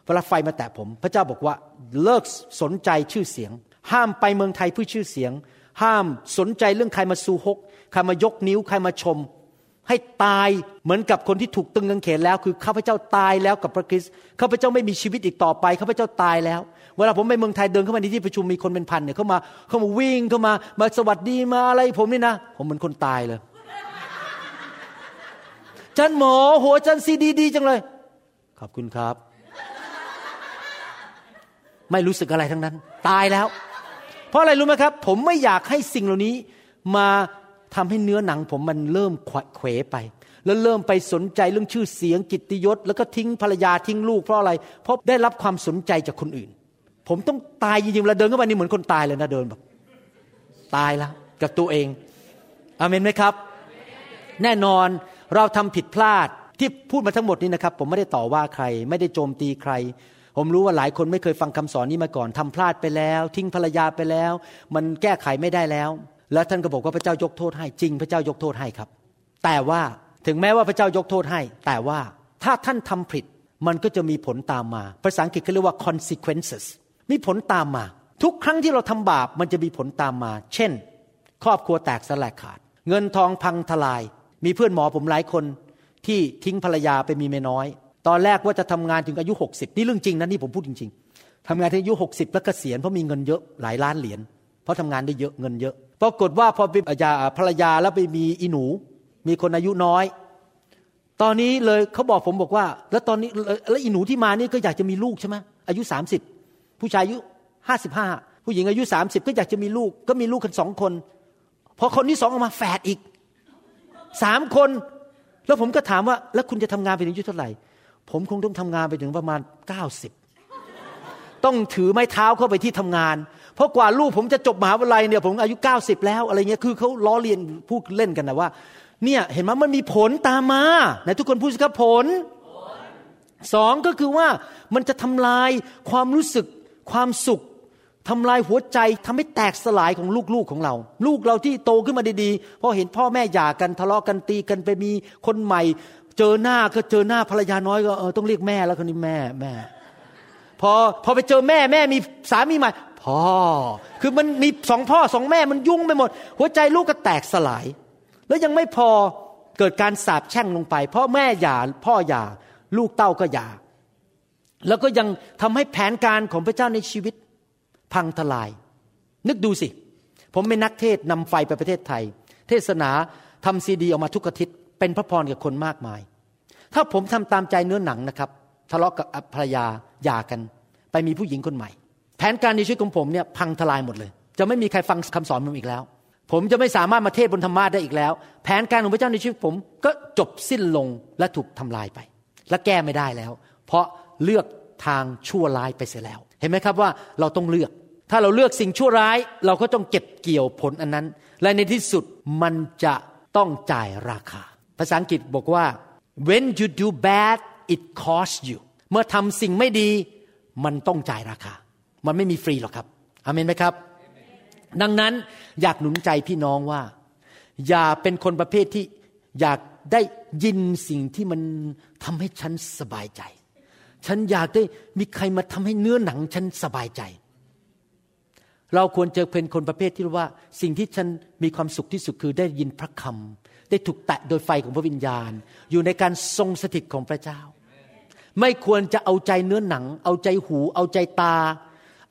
เวลาไฟมาแตะผม พระเจ้าบอกว่าเลิกสนใจชื่อเสียง ห้ามไปเมืองไทยเพื่อชื่อเสียง ห้ามสนใจเรื่องใครมาซูฮกใครมายกนิ้วใครมาชม ให้ตายเหมือนกับคนที่ถูกตึงกางเขนแล้ว คือข้าพเจ้าตายแล้วกับพระคริสต์ข้าพเจ้าไม่มีชีวิตอีกต่อไปข้าพเจ้าตายแล้ว เวลาผมไปเมืองไทยเดินเข้ามาในที่ประชุมมีคนเป็นพันเนี่ยเข้ามาเข้ามาวิ่งเข้ามามาสวัสดีมาอะไรผมนี่นะผมเหมือนคนตายเลยจันหมอหัวจันซีดีดีจังเลย ขอบคุณครับ ไม่รู้สึกอะไรทั้งนั้น ตายแล้ว เพราะอะไรรู้ไหมครับ ผมไม่อยากให้สิ่งเหล่านี้มา ทำให้เนื้อหนังผมมันเริ่มเขวไป แล้วเริ่มไปสนใจเรื่องชื่อเสียงกิตติยศ แล้วก็ทิ้งภรรยาทิ้งลูกเพราะอะไร เพราะได้รับความสนใจจากคนอื่น ผมต้องตายจริงๆเวลาเดินเข้าไปนี่เหมือนคนตายเลยนะเดินแบบตายแล้วกับตัวเองอเมนไหมครับ แน่นอนเราทำผิดพลาดที่พูดมาทั้งหมดนี้นะครับ ผมไม่ได้ต่อว่าใคร ไม่ได้โจมตีใคร ผมรู้ว่าหลายคนไม่เคยฟังคำสอนนี้มาก่อนทำพลาดไปแล้ว ทิ้งภรรยาไปแล้ว มันแก้ไขไม่ได้แล้ว แล้วท่านก็บอกว่าพระเจ้ายกโทษให้จริง พระเจ้ายกโทษให้ครับ แต่ว่าถึงแม้ว่าพระเจ้ายกโทษให้ แต่ว่าถ้าท่านทำผิดมันก็จะมีผลตามมา ภาษาอังกฤษเขาเรียกว่า consequences มีผลตามมา ทุกครั้งที่เราทำบาปมันจะมีผลตามมา เช่น ครอบครัวแตกสลายขาด เงินทองพังทลาย มีเพื่อนหมอผมหลายคนที่ทิ้งภรรยาไปมีเมียน้อย ตอนแรกว่าจะทำงานถึงอายุ 60 นี่เรื่องจริงนะนี่ผมพูดจริง ๆทำงานถึงอายุ 60 แล้วกเกษียณเพราะมีเงินเยอะหลายล้านเหรียญเพราะทำงานได้เยอะเงินเยอะ ปรากฏว่าพอเป็นภรรยาแล้วไปมีอีหนู มีคนอายุน้อย ตอนนี้เลยเขาบอกผมบอกว่า แล้วตอนนี้แล้วอีหนูที่มานี่ก็อยากจะมีลูกใช่ไหมอายุ30ผู้ชายอายุ55ผู้หญิงอายุ30ก็อยากจะมีลูก ก็มีลูกกันสองคน พอคนที่สองออกมาแฝดอีกสามคน แล้วผมก็ถามว่า แล้วคุณจะทำงานไปถึงอายุเท่าไหร่ ผมคงต้องทำงานไปถึงประมาณเก้าสิบต้องถือไม้เท้าเข้าไปที่ทำงาน เพราะกว่าลูกผมจะจบมหาวิทยาลัยเนี่ยผมอายุเก้าสิบแล้วอะไรเงี้ยคือเขาล้อเลียนพูดเล่นกันนะว่า เนี่ยเห็นไหมมันมีผลตามมาไหนทุกคนพูดสิครับผลสองก็คือว่ามันจะทำลายความรู้สึกความสุขทำลายหัวใจทำให้แตกสลายของลูกๆของเรา ลูกเราที่โตขึ้นมาดีๆพอเห็นพ่อแม่หย่ากันทะเลาะกันตีกันไปมีคนใหม่ เจอหน้าก็เจอหน้าภรรยาน้อยก็เออต้องเรียกแม่แล้วคนนี้แม่แม่ พอพอไปเจอแม่แม่มีสามีใหม่ พ่อ คือมันมีสองพ่อสองแม่มันยุ่งไปหมด หัวใจลูกก็แตกสลาย แล้วยังไม่พอเกิดการสาบแช่งลงไป เพราะแม่หย่าพ่อหย่าลูกเต้าก็หย่าแล้วก็ยังทำให้แผนการของพระเจ้าในชีวิต พังทลาย นึกดูสิ ผมเป็นนักเทศนำไฟไปประเทศไทย เทศนาทำซีดีออกมาทุกอาทิตย์ เป็นพระพรกับคนมากมาย ถ้าผมทำตามใจเนื้อหนังนะครับ ทะเลาะกับภรรยาหย่ากัน ไปมีผู้หญิงคนใหม่ แผนการในชีวิตของผมเนี่ยพังทลายหมดเลย จะไม่มีใครฟังคำสอนผมอีกแล้ว ผมจะไม่สามารถมาเทศบนธรรมาได้อีกแล้ว แผนการของพระเจ้าในชีวิตผมก็จบสิ้นลงและถูกทำลายไป และแก้ไม่ได้แล้ว เพราะเลือกทางชั่วร้ายไปเสียแล้ว เห็นไหมครับว่าเราต้องเลือก ถ้าเราเลือกสิ่งชั่วร้าย เราก็ต้องเก็บเกี่ยวผลอันนั้น และในที่สุดมันจะต้องจ่ายราคา ภาษาอังกฤษบอกว่า when you do bad it costs you เมื่อทำสิ่งไม่ดี มันต้องจ่ายราคา มันไม่มีฟรีหรอกครับอเมนไหมครับ ดังนั้นอยากหนุนใจพี่น้องว่า อย่าเป็นคนประเภทที่อยากได้ยินสิ่งที่มันทำให้ฉันสบายใจ ฉันอยากได้มีใครมาทำให้เนื้อหนังฉันสบายใจ เราควรจะเป็นคนประเภทที่ว่า สิ่งที่ฉันมีความสุขที่สุดคือได้ยินพระคำได้ถูกแตะโดยไฟของพระวิญญาณ อยู่ในการทรงสถิตของพระเจ้า ไม่ควรจะเอาใจเนื้อหนัง เอาใจหู เอาใจตา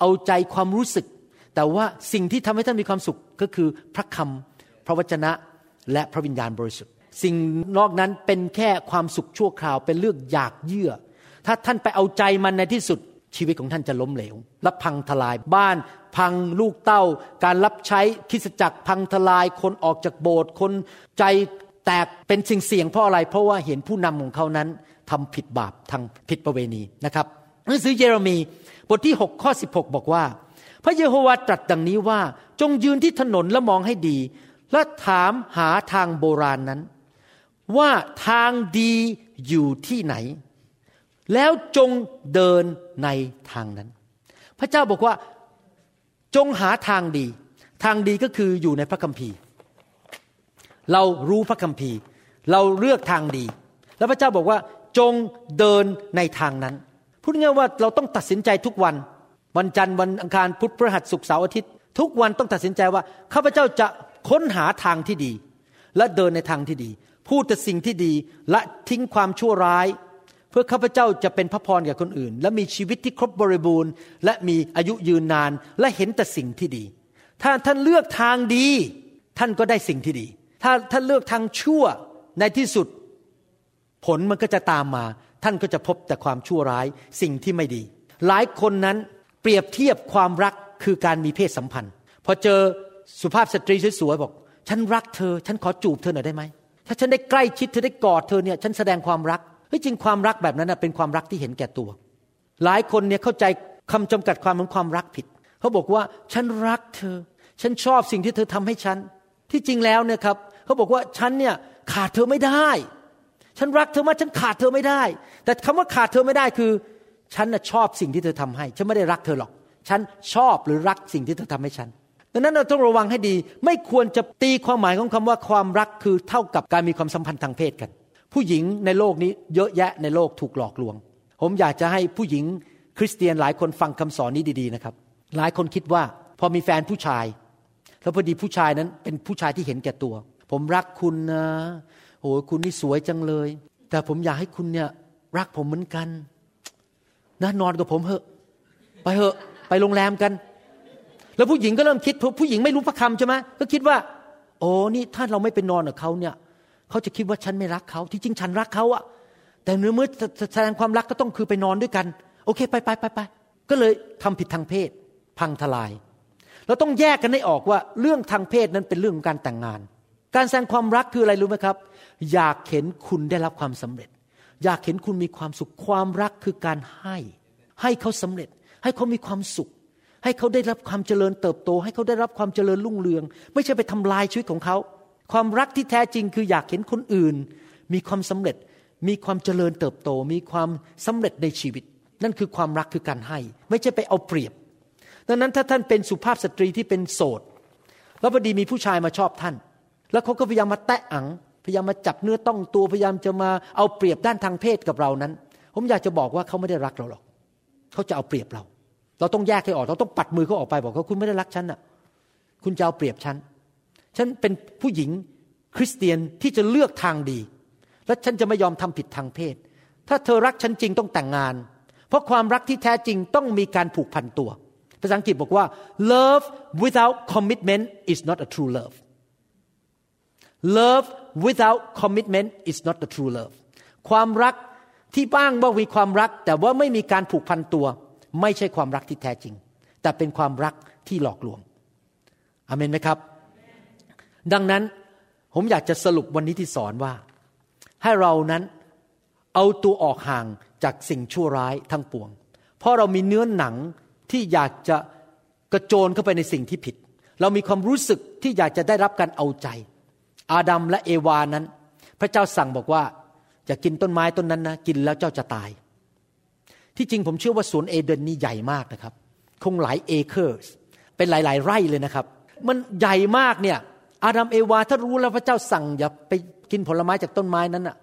เอาใจความรู้สึก แต่ว่าสิ่งที่ทำให้ท่านมีความสุขก็คือพระคำพระวจนะและพระวิญญาณบริสุทธิ์ สิ่งนอกนั้นเป็นแค่ความสุขชั่วคราวเป็นเรื่องอยากเยื่อ ถ้าท่านไปเอาใจมันในที่สุดชีวิตของท่านจะล้มเหลวและพังทลายบ้าน พังลูกเต้า การรับใช้คิสจักรพังทลาย คนออกจากโบสถ์คนใจแตกเป็นสิ่งเสี่ยงเพราะอะไร เพราะว่าเห็นผู้นำของเขานั้นทำผิดบาปทางผิดประเวณีนะครับหนังสือเยเรมี บทที่ 6 ข้อ 16 บอกว่า พระเยโฮวาตรัสดังนี้ว่าจงยืนที่ถนนและมองให้ดี และถามหาทางโบราณนนั้น ว่าทางดีอยู่ที่ไหน แล้วจงเดินในทางนั้น พระเจ้าบอกว่าจงหาทางดี ทางดีก็คืออยู่ในพระคัมภีร์ เรารู้พระคัมภีร์ เราเลือกทางดี แล้วพระเจ้าบอกว่าจงเดินในทางนั้น พูดง่ายว่าเราต้องตัดสินใจทุกวัน วันจันทร์วันอังคารพุธพฤหัสศุกร์เสาร์อาทิตย์ ทุกวันต้องตัดสินใจว่าข้าพเจ้าจะค้นหาทางที่ดี และเดินในทางที่ดี พูดแต่สิ่งที่ดีและทิ้งความชั่วร้าย เพื่อข้าพเจ้าจะเป็นพระพรแก่คนอื่น และมีชีวิตที่ครบบริบูรณ์ และมีอายุยืนนานและเห็นแต่สิ่งที่ดี ถ้าท่านเลือกทางดี ท่านก็ได้สิ่งที่ดี ถ้าท่านเลือกทางชั่วในที่สุด ผลมันก็จะตามมา ท่านก็จะพบแต่ความชั่วร้ายสิ่งที่ไม่ดี หลายคนนั้นเปรียบเทียบความรักคือการมีเพศสัมพันธ์ พอเจอสุภาพสตรีสวยๆบอก ฉันรักเธอ ฉันขอจูบเธอหน่อยได้ไหมถ้าฉันได้ใกล้ชิดเธอได้กอดเธอเนี่ยฉันแสดงความรักเฮ้ยจริงความรักแบบนั้นเป็นความรักที่เห็นแก่ตัว หลายคนเนี่ยเข้าใจคำจำกัดความของความรักผิด เขาบอกว่าฉันรักเธอ ฉันชอบสิ่งที่เธอทำให้ฉัน ที่จริงแล้วเนี่ยครับเขาบอกว่าฉันเนี่ยขาดเธอไม่ได้ ฉันรักเธอมากฉันขาดเธอไม่ได้ แต่คำว่าขาดเธอไม่ได้คือ ฉันน่ะชอบสิ่งที่เธอทำให้ ฉันไม่ได้รักเธอหรอก ฉันชอบหรือรักสิ่งที่เธอทำให้ฉันดังนั้นเราต้องระวังให้ดี ไม่ควรจะตีความหมายของคำว่าความรักคือเท่ากับการมีความสัมพันธ์ทางเพศกัน ผู้หญิงในโลกนี้เยอะแยะในโลกถูกหลอกลวง ผมอยากจะให้ผู้หญิงคริสเตียนหลายคนฟังคำสอนนี้ดีๆนะครับ หลายคนคิดว่าพอมีแฟนผู้ชาย แล้วพอดีผู้ชายนั้นเป็นผู้ชายที่เห็นแก่ตัว ผมรักคุณนะ โอ้ยคุณนี่สวยจังเลย แต่ผมอยากให้คุณเนี่ยรักผมเหมือนกันนะนอนกับผมเหอะ ไปเหอะไปโรงแรมกัน แล้วผู้หญิงก็เริ่มคิดผู้หญิงไม่รู้พระคำใช่ไหมก็คิดว่า โอ้นี่ถ้าเราไม่ไปนอนกับเขาเนี่ยเขาจะคิดว่าฉันไม่รักเขาที่จริงฉันรักเขาอะแต่เนื้อเมื่อแสดงความรักก็ต้องคือไปนอนด้วยกัน โอเคไปไปไปไปก็เลยทำผิดทางเพศ พังทลาย เราต้องแยกกันให้ออกว่าเรื่องทางเพศนั้นเป็นเรื่องของการแต่งงาน การแสดงความรักคืออะไรรู้ไหมครับ อยากเห็นคุณได้รับความสำเร็จ อยากเห็นคุณมีความสุขความรักคือการให้ ให้เขาสำเร็จ ให้เขามีความสุข ให้เขาได้รับความเจริญเติบโต ให้เขาได้รับความเจริญรุ่งเรือง ไม่ใช่ไปทำลายชีวิตของเขา ความรักที่แท้จริงคืออยากเห็นคนอื่น มีความสำเร็จ มีความเจริญเติบโต มีความสำเร็จในชีวิต นั่นคือความรักคือการให้ ไม่ใช่ไปเอาเปรียบ ดังนั้นถ้าท่านเป็นสุภาพสตรีที่เป็นโสดแล้วพอดีมีผู้ชายมาชอบท่าน แล้วเขาก็พยายามมาแตะอัง พยายามมาจับเนื้อต้องตัว พยายามจะมาเอาเปรียบด้านทางเพศกับเรานั้น ผมอยากจะบอกว่าเขาไม่ได้รักเราหรอก เขาจะเอาเปรียบเรา เราต้องแยกให้ออก เราต้องปัดมือเขาออกไปบอกเขาคุณไม่ได้รักฉันน่ะ คุณจะเอาเปรียบฉัน ฉันเป็นผู้หญิงคริสเตียนที่จะเลือกทางดี และฉันจะไม่ยอมทำผิดทางเพศ ถ้าเธอรักฉันจริงต้องแต่งงาน เพราะความรักที่แท้จริงต้องมีการผูกพันตัว ภาษาอังกฤษบอกว่า love without commitment is not a true love love without commitment is not the true love ความรักที่บ้างว่ามีความรัก แต่ว่าไม่มีการผูกพันตัว ไม่ใช่ความรักที่แท้จริง แต่เป็นความรักที่หลอกลวงอเมนไหมครับ ดังนั้นผมอยากจะสรุปวันนี้ที่สอนว่า ให้เรานั้นเอาตัวออกห่างจากสิ่งชั่วร้ายทั้งปวง เพราะเรามีเนื้อหนังที่อยากจะกระโจนเข้าไปในสิ่งที่ผิด เรามีความรู้สึกที่อยากจะได้รับการเอาใจ อาดัมและเอวานั้น พระเจ้าสั่งบอกว่าอย่ากินต้นไม้ต้นนั้นนะกินแล้วเจ้าจะตาย ที่จริงผมเชื่อว่าสวนเอเดนนี่ใหญ่มากนะครับ คงหลายเอเคอร์สเป็นหลาย ๆ ไร่เลยนะครับ มันใหญ่มากเนี่ย อาดัมเอวาถ้ารู้แล้วพระเจ้าสั่งอย่าไปกินผลไม้จากต้นไม้นั้นอะ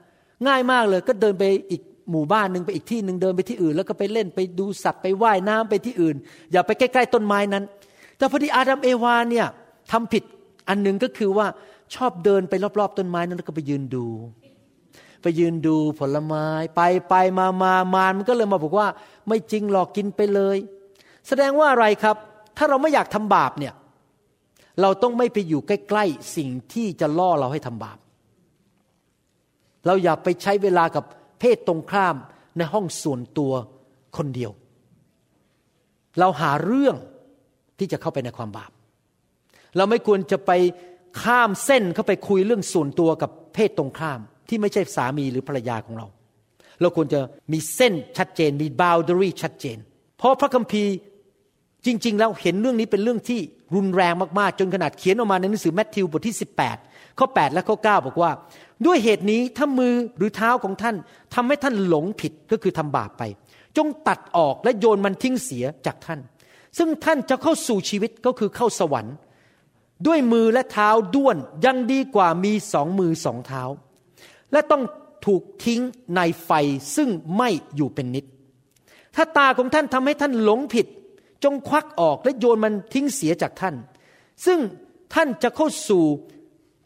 ง่ายมากเลยก็เดินไปอีกหมู่บ้านหนึ่งไปอีกที่หนึ่งเดินไปที่อื่น แล้วก็ไปเล่นไปดูสัตว์ไปว่ายน้ำไปที่อื่น อย่าไปใกล้ ๆ ต้นไม้นั้น แต่พอดีอาดัมเอวาเนี่ยทำผิดอันหนึ่งก็คือว่า ชอบเดินไปรอบๆต้นไม้นั้นแล้วก็ไปยืนดู ไปยืนดูผลไม้ไปไปมามามามันก็เลยมาบอกว่า ไม่จริงหรอกกินไปเลย แสดงว่าอะไรครับ ถ้าเราไม่อยากทำบาปเนี่ย เราต้องไม่ไปอยู่ใกล้ๆสิ่งที่จะล่อเราให้ทำบาป เราอย่าไปใช้เวลากับเพศตรงข้ามในห้องส่วนตัวคนเดียว เราหาเรื่องที่จะเข้าไปในความบาป เราไม่ควรจะไป ข้ามเส้นเข้าไปคุยเรื่องส่วนตัวกับเพศตรงข้าม ที่ไม่ใช่สามีหรือภรรยาของเรา เราควรจะมีเส้นชัดเจนมี boundary ชัดเจน เพราะพระคัมภีร์จริง ๆ แล้วเห็นเรื่องนี้เป็นเรื่องที่รุนแรงมากๆ จนขนาดเขียนออกมาในหนังสือแมทธิวบทที่ 18 ข้อ 8 และข้อ 9 บอกว่า ด้วยเหตุนี้ถ้ามือหรือเท้าของท่านทำให้ท่านหลงผิดก็คือทำบาปไป จงตัดออกและโยนมันทิ้งเสียจากท่าน ซึ่งท่านจะเข้าสู่ชีวิตก็คือเข้าสวรรค์ ด้วยมือและเท้าด้วนยังดีกว่ามีสองมือสองเท้า และต้องถูกทิ้งในไฟซึ่งไม่อยู่เป็นนิด ถ้าตาของท่านทำให้ท่านหลงผิด จงควักออกและโยนมันทิ้งเสียจากท่าน ซึ่งท่านจะเข้าสู่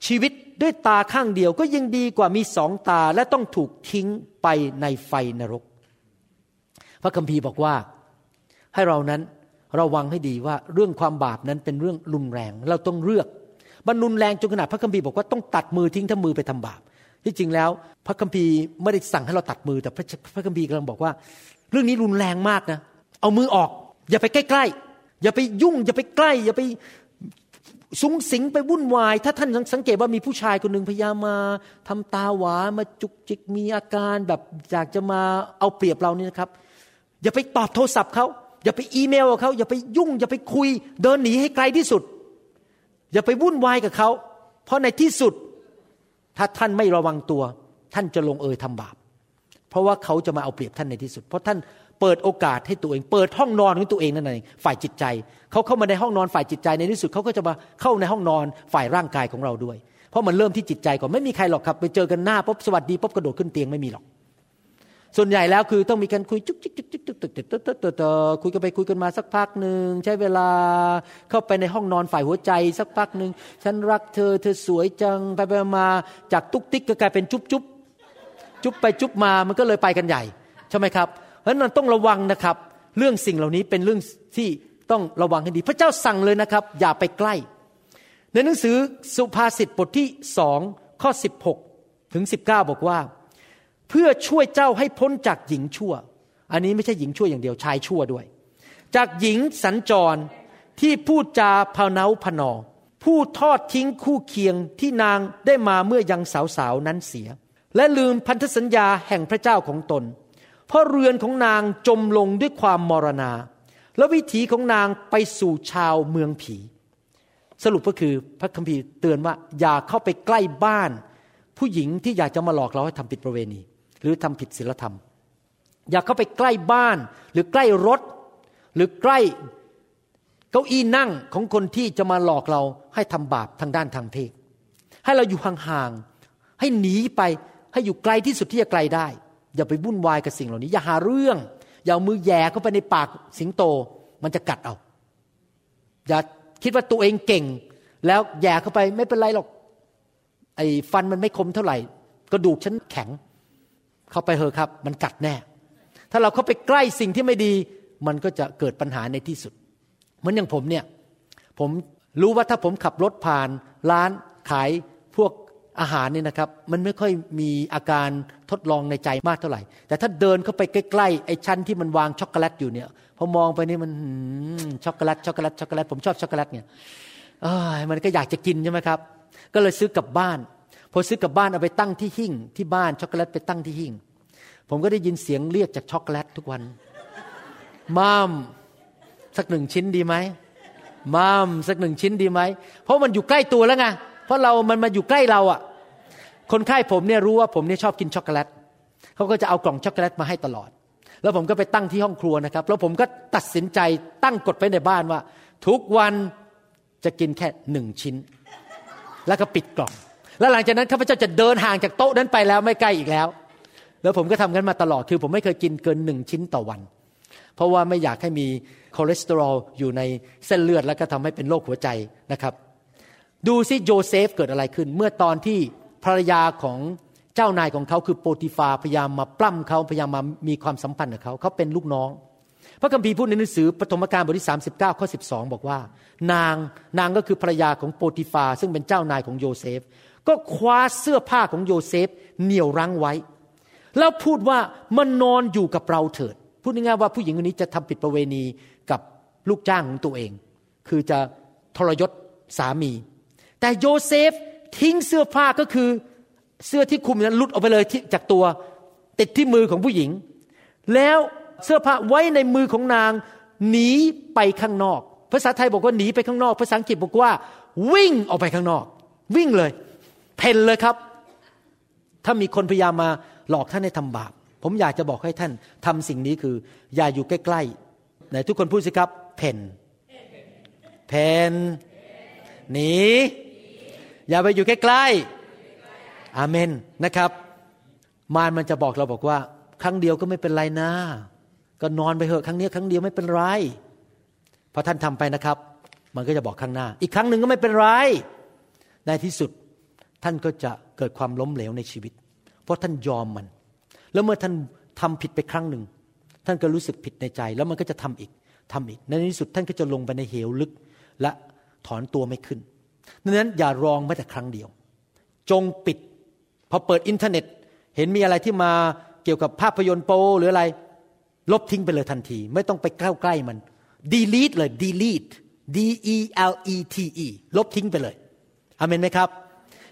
ชีวิตด้วยตาข้างเดียวก็ยังดีกว่ามีสองตาและต้องถูกทิ้งไปในไฟนรก พระคัมภีร์บอกว่า ให้เรานั้น ระวังให้ดีว่าเรื่องความบาปนั้นเป็นเรื่องรุนแรง เราต้องเลือกบรรนุนแรงจนขนาดพระคัมภีร์บอกว่าต้องตัดมือทิ้งถ้ามือไปทำบาป ที่จริงแล้ว พระคัมภีร์ไม่ได้สั่งให้เราตัดมือแต่พระพระคัมภีร์กำลังบอกว่า เรื่องนี้รุนแรงมากนะ เอามือออก อย่าไปใกล้ๆอย่าไปยุ่ง อย่าไปใกล้ อย่าไปสุงสิงไปวุ่นวาย ถ้าท่านสังเกตว่ามีผู้ชายคนหนึ่งพยายามมาทำตาหวานมาจุกจิกมีอาการแบบอยากจะมาเอาเปรียบเรานี่นะครับ อย่าไปตอบโทรศัพท์เขา อย่าไปอีเมลกับเขาอย่าไปยุ่ง อย่าไปคุย เดินหนีให้ไกลที่สุด อย่าไปวุ่นวายกับเขาเพราะในที่สุด ถ้าท่านไม่ระวังตัว ท่านจะลงเอยทำบาป เพราะว่าเขาจะมาเอาเปรียบท่านในที่สุด เพราะท่านเปิดโอกาสให้ตัวเอง เปิดห้องนอนของตัวเองนั่นเองฝ่ายจิตใจ เขาเข้ามาในห้องนอนฝ่ายจิตใจในที่สุดเขาก็จะมาเข้าในห้องนอนฝ่ายร่างกายของเราด้วย เพราะมันเริ่มที่จิตใจก่อนไม่มีใครหรอกครับ ไปเจอกันหน้าปุ๊บสวัสดีปุ๊บกระโดดขึ้นเตียงไม่มีหรอก ส่วนใหญ่แล้วคือต้องมีการคุยจุกจิกจุกจิกจุกจิกจุกจิกจุกจิกคุยกันไปคุยกันมาสักพักหนึ่งใช้เวลาเข้าไปในห้องนอนฝ่ายหัวใจสักพักหนึ่งฉันรักเธอเธอสวยจังไปไปมาจากตุ๊กติ๊กก็กลายเป็นจุ๊บจุ๊บจุ๊บไปจุ๊บมามันก็เลยไปกันใหญ่ใช่ไหมครับเพราะฉะนั้นต้องระวังนะครับ เรื่องสิ่งเหล่านี้เป็นเรื่องที่ต้องระวังให้ดี พระเจ้าสั่งเลยนะครับ อย่าไปใกล้ ในหนังสือสุภาษิตบทที่สองข้อ 16 ถึง 19 บอกว่า เพื่อช่วยเจ้าให้พ้นจากหญิงชั่ว อันนี้ไม่ใช่หญิงชั่วอย่างเดียวชายชั่วด้วย จากหญิงสัญจรที่พูดจาพาเนาพนอ ผู้ทอดทิ้งคู่เคียงที่นางได้มาเมื่อยังสาวๆนั้นเสีย และลืมพันธสัญญาแห่งพระเจ้าของตน เพราะเรือนของนางจมลงด้วยความมรณา และวิถีของนางไปสู่ชาวเมืองผี สรุปก็คือพระคัมภีร์เตือนว่าอย่าเข้าไปใกล้บ้าน ผู้หญิงที่อยากจะมาหลอกเราให้ทำผิดประเวณี หรือทำผิดศีลธรรม อย่าเข้าไปใกล้บ้าน หรือใกล้รถ หรือใกล้เก้าอี้นั่งของคนที่จะมาหลอกเราให้ทำบาปทางด้านทางเพศให้เราอยู่ห่างๆให้หนีไปให้อยู่ไกลที่สุดที่จะไกลได้ อย่าไปวุ่นวายกับสิ่งเหล่านี้ อย่าหาเรื่อง อย่าเอามือแย่เข้าไปในปากสิงโต มันจะกัดเอา อย่าคิดว่าตัวเองเก่ง แล้วแย่เข้าไปไม่เป็นไรหรอกไอ้ฟันมันไม่คมเท่าไหร่ กระดูกฉันแข็ง เข้าไปเถอะครับ มันกัดแน่ ถ้าเราเข้าไปใกล้สิ่งที่ไม่ดี มันก็จะเกิดปัญหาในที่สุด เหมือนอย่างผมเนี่ย ผมรู้ว่าถ้าผมขับรถผ่านร้านขายพวกอาหารเนี่ยนะครับ มันไม่ค่อยมีอาการทดลองในใจมากเท่าไหร่ แต่ถ้าเดินเข้าไปใกล้ๆไอ้ชั้นที่มันวางช็อกโกแลตอยู่เนี่ยพอมองไปนี่มันช็อกโกแลตช็อกโกแลตช็อกโกแลตผมชอบช็อกโกแลตเนี่ยมันก็อยากจะกินใช่ไหมครับ ก็เลยซื้อกลับบ้าน พอซื้อกลับบ้านเอาไปตั้งที่หิ้งที่บ้านช็อกโกแลตไปตั้งที่หิ้งผมก็ได้ยินเสียงเรียกจากช็อกโกแลตทุกวันมามสักหนึ่งชิ้นดีไหมมามสักหนึ่งชิ้นดีไหมเพราะมันอยู่ใกล้ตัวแล้วไงเพราะเรามันมาอยู่ใกล้เราอะ คนไข้ผมเนี่ยรู้ว่าผมเนี่ยชอบกินช็อกโกแลตเขาก็จะเอากล่องช็อกโกแลตมาให้ตลอด แล้วผมก็ไปตั้งที่ห้องครัวนะครับ แล้วผมก็ตัดสินใจตั้งกฎไปในบ้านว่า ทุกวันจะกินแค่หนึ่งชิ้น แล้วก็ปิดกล่อง แล้วหลังจากนั้นข้าพเจ้าจะเดินห่างจากโต๊ะนั้นไปแล้วไม่ใกล้อีกแล้ว แล้วผมก็ทำกันมาตลอดคือผมไม่เคยกินเกินหนึ่งชิ้นต่อวัน เพราะว่าไม่อยากให้มีคอเลสเตอรอลอยู่ในเส้นเลือดแล้วก็ทำให้เป็นโรคหัวใจนะครับ ดูซิโยเซฟเกิดอะไรขึ้น เมื่อตอนที่ภรรยาของเจ้านายของเขาคือโปติฟาพยายามมาปล้ำเขาพยายามมามีความสัมพันธ์กับเขาเขาเป็นลูกน้อง พระคัมภีร์พูดในหนังสือปฐมกาลบทที่39ข้อ12 บอกว่า นางนางก็คือภรรยาของโปติฟา ซึ่งเป็นเจ้านายของโยเซฟ ก็คว้าเสื้อผ้าของโยเซฟเหนี่ยวรั้งไว้ แล้วพูดว่ามานอนอยู่กับเราเถิด พูดง่ายๆว่าผู้หญิงคนนี้จะทำผิดประเวณีกับลูกจ้างของตัวเอง คือจะทรยศสามี แต่โยเซฟทิ้งเสื้อผ้าก็คือเสื้อที่คลุมนั้นหลุดออกไปเลยจากตัวติดที่มือของผู้หญิง แล้วเสื้อผ้าไว้ในมือของนางหนีไปข้างนอก ภาษาไทยบอกว่าหนีไปข้างนอก ภาษาอังกฤษบอกว่า วิ่งออกไปข้างนอก วิ่งเลย เพ่นเลยครับ ถ้ามีคนพยายามมาหลอกท่านให้ทำบาป ผมอยากจะบอกให้ท่านทำสิ่งนี้คือ อย่าอยู่ใกล้ๆไหนทุกคนพูดสิครับ เพ่นเพ่นหนีอย่าไปอยู่ใกล้ๆอาเมนนะครับ มารมันจะบอกเราบอกว่า ครั้งเดียวก็ไม่เป็นไรนะ ก็นอนไปเถอะครั้งนี้ครั้งเดียวไม่เป็นไรพอท่านทำไปนะครับ มันก็จะบอกข้างหน้า อีกครั้งหนึ่งก็ไม่เป็นไรในที่สุด ท่านก็จะเกิดความล้มเหลวในชีวิต เพราะท่านยอมมัน แล้วเมื่อท่านทำผิดไปครั้งหนึ่ง ท่านก็รู้สึกผิดในใจ แล้วมันก็จะทำอีกทำอีก ในที่สุดท่านก็จะลงไปในเหวลึกและถอนตัวไม่ขึ้นดังนั้นอย่าลองแม้แต่ครั้งเดียว จงปิด พอเปิดอินเทอร์เน็ต เห็นมีอะไรที่มาเกี่ยวกับภาพยนตร์โป๊หรืออะไร ลบทิ้งไปเลยทันที ไม่ต้องไปใกล้ใกล้มัน delete เลย delete d e l e t e ลบทิ้งไปเลยอเมนไหมครับ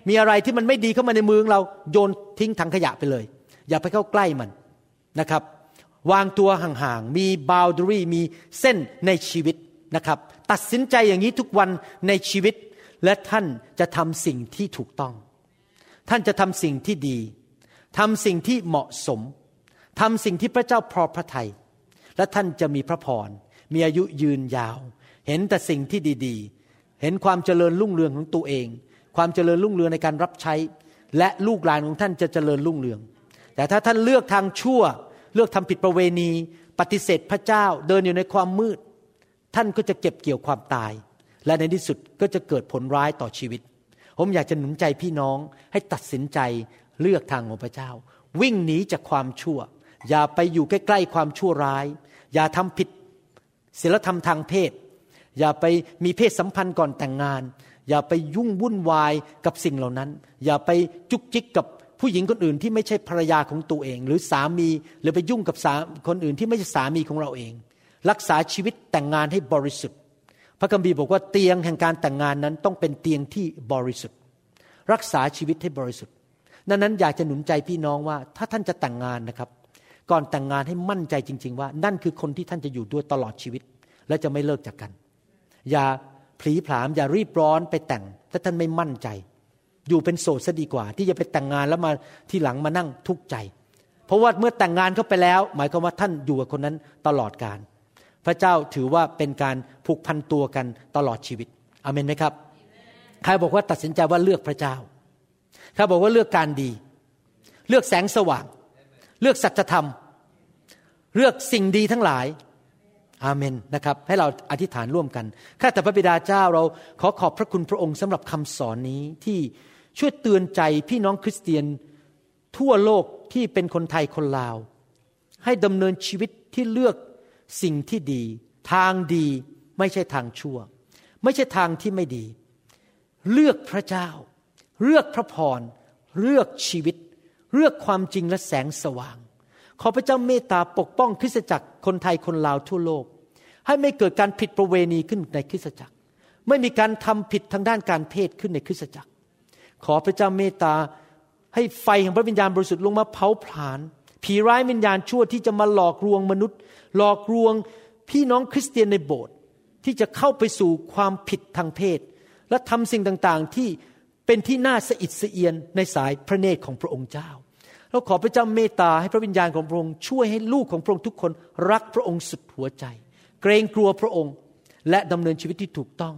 มีอะไรที่มันไม่ดีเข้ามาในมือเราโยนทิ้งถังขยะไปเลย อย่าไปเข้าใกล้มันนะครับ วางตัวห่างๆ มี boundary มีเส้นในชีวิตนะครับ ตัดสินใจอย่างนี้ทุกวันในชีวิต และท่านจะทำสิ่งที่ถูกต้อง ท่านจะทำสิ่งที่ดีทำสิ่งที่เหมาะสมทำสิ่งที่พระเจ้าพอพระทยัยและท่านจะมีพระพร มีอายุยืนยาว เห็นแต่สิ่งที่ดี ๆ เห็นความเจริญรุ่งเรืองของตัวเอง ความเจริญรุ่งเรืองในการรับใช้ และลูกหลานของท่านจะเจริญรุ่งเรือง แต่ถ้าท่านเลือกทางชั่ว เลือกทำผิดประเวณี ปฏิเสธพระเจ้าเดินอยู่ในความมืด ท่านก็จะเก็บเกี่ยวความตาย และในที่สุดก็จะเกิดผลร้ายต่อชีวิต ผมอยากจะหนุนใจพี่น้องให้ตัดสินใจเลือกทางของพระเจ้า วิ่งหนีจากความชั่ว อย่าไปอยู่ใกล้ๆความชั่วร้าย อย่าทำผิดศีลธรรมทางเพศ อย่าไปมีเพศสัมพันธ์ก่อนแต่งงาน อย่าไปยุ่งวุ่นวายกับสิ่งเหล่านั้น อย่าไปจุกจิกกับผู้หญิงคนอื่นที่ไม่ใช่ภรรยาของตัวเอง หรือสามีหรือไปยุ่งกับคนอื่นที่ไม่ใช่สามีของเราเอง รักษาชีวิตแต่งงานให้บริสุทธิ์ พระคัมภีร์บอกว่าเตียงแห่งการแต่งงานนั้นต้องเป็นเตียงที่บริสุทธิ์ รักษาชีวิตให้บริสุทธิ์ดังนั้นอยากจะหนุนใจพี่น้องว่าถ้าท่านจะแต่งงานนะครับ ก่อนแต่งงานให้มั่นใจจริง ๆ ว่า นั่นคือคนที่ท่านจะอยู่ด้วยตลอดชีวิต และจะไม่เลิกจากกัน อย่า ผลีผลามอย่ารีบร้อนไปแต่ง ถ้าท่านไม่มั่นใจ อยู่เป็นโสดซะดีกว่า ที่จะไปแต่งงานแล้วมาที่หลังมานั่งทุกข์ใจ เพราะว่าเมื่อแต่งงานเข้าไปแล้ว หมายความว่าท่านอยู่กับคนนั้นตลอดการ พระเจ้าถือว่าเป็นการผูกพันตัวกันตลอดชีวิตอเมนไหมครับใครบอกว่าตัดสินใจว่าเลือกพระเจ้าเขาบอกว่าเลือกการดี เลือกแสงสว่าง เลือกสัจธรรม เลือกสิ่งดีทั้งหลาย อาเมนนะครับให้เราอธิษฐานร่วมกันข้าแต่พระบิดาเจ้าเราขอขอบพระคุณพระองค์สำหรับคำสอนนี้ที่ช่วยเตือนใจพี่น้องคริสเตียนทั่วโลกที่เป็นคนไทยคนลาว ให้ดำเนินชีวิตที่เลือกสิ่งที่ดี ทางดีไม่ใช่ทางชั่ว ไม่ใช่ทางที่ไม่ดี เลือกพระเจ้า เลือกพระพรเลือกชีวิต เลือกความจริงและแสงสว่าง ขอพระเจ้าเมตตาปกป้องคริสตจักรคนไทยคนลาวทั่วโลก ให้ไม่เกิดการผิดประเวณีขึ้นในคริสตจักร ไม่มีการทำผิดทางด้านการเพศขึ้นในคริสตจักร ขอพระเจ้าเมตตาให้ไฟแห่งพระวิญญาณบริสุทธิ์ลงมาเผาผลาญผีร้ายวิญญาณชั่วที่จะมาหลอกลวงมนุษย์ หลอกลวงพี่น้องคริสเตียนในโบสถ์ที่จะเข้าไปสู่ความผิดทางเพศ และทำสิ่งต่างๆที่เป็นที่น่าสะอิดสะเอียนในสายพระเนตรของพระองค์เจ้า เราขอพระเจ้าเมตตาให้พระวิญญาณของพระองค์ช่วยให้ลูกของพระองค์ทุกคนรักพระองค์สุดหัวใจ เกรงกลัวพระองค์ และดำเนินชีวิตที่ถูกต้อง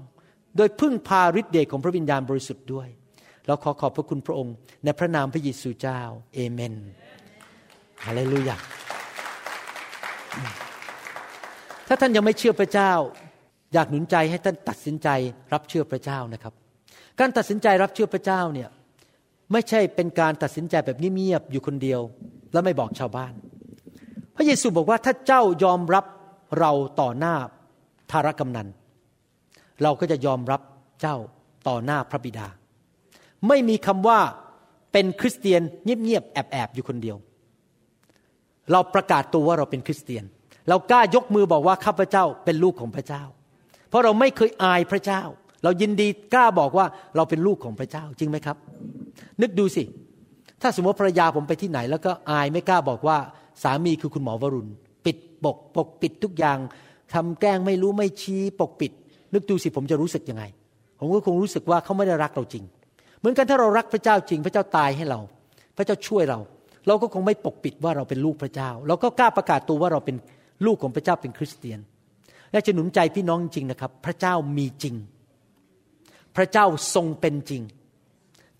โดยพึ่งพาฤทธิ์เดชของพระวิญญาณบริสุทธิ์ด้วย เราขอขอบพระคุณพระองค์ ในพระนามพระเยซูเจ้าเอเมนฮาเลลูยาถ้าท่านยังไม่เชื่อพระเจ้า อยากหนุนใจให้ท่านตัดสินใจรับเชื่อพระเจ้านะครับ การตัดสินใจรับเชื่อพระเจ้าเนี่ย ไม่ใช่เป็นการตัดสินใจแบบเงียบๆอยู่คนเดียว แล้วไม่บอกชาวบ้าน พระเยซูบอกว่าถ้าเจ้ายอมรับเราต่อหน้าธารกำนัน เราก็จะยอมรับเจ้าต่อหน้าพระบิดา ไม่มีคำว่าเป็นคริสเตียนเงียบๆแอบๆอยู่คนเดียว เราประกาศตัวว่าเราเป็นคริสเตียน เรากล้ายกมือบอกว่าข้าพเจ้าเป็นลูกของพระเจ้า เพราะเราไม่เคยอายพระเจ้า เรายินดีกล้าบอกว่าเราเป็นลูกของพระเจ้าจริงไหมครับ นึกดูสิ ถ้าสมมติภรรยาผมไปที่ไหน แล้วก็อายไม่กล้าบอกว่าสามีคือคุณหมอวรุณ ปิดปกปกปิดทุกอย่างทำแกล้งไม่รู้ไม่ชี้ปกปิด นึกดูสิผมจะรู้สึกยังไง ผมก็คงรู้สึกว่าเขาไม่ได้รักเราจริง เหมือนกันถ้าเรารักพระเจ้าจริง พระเจ้าตายให้เรา พระเจ้าช่วยเรา เราก็คงไม่ปกปิดว่าเราเป็นลูกพระเจ้า เราก็กล้าประกาศตัวว่าเราเป็นลูกของพระเจ้าเป็นคริสเตียนและจะหนุนใจพี่น้องจริงนะครับ พระเจ้ามีจริง พระเจ้าทรงเป็นจริง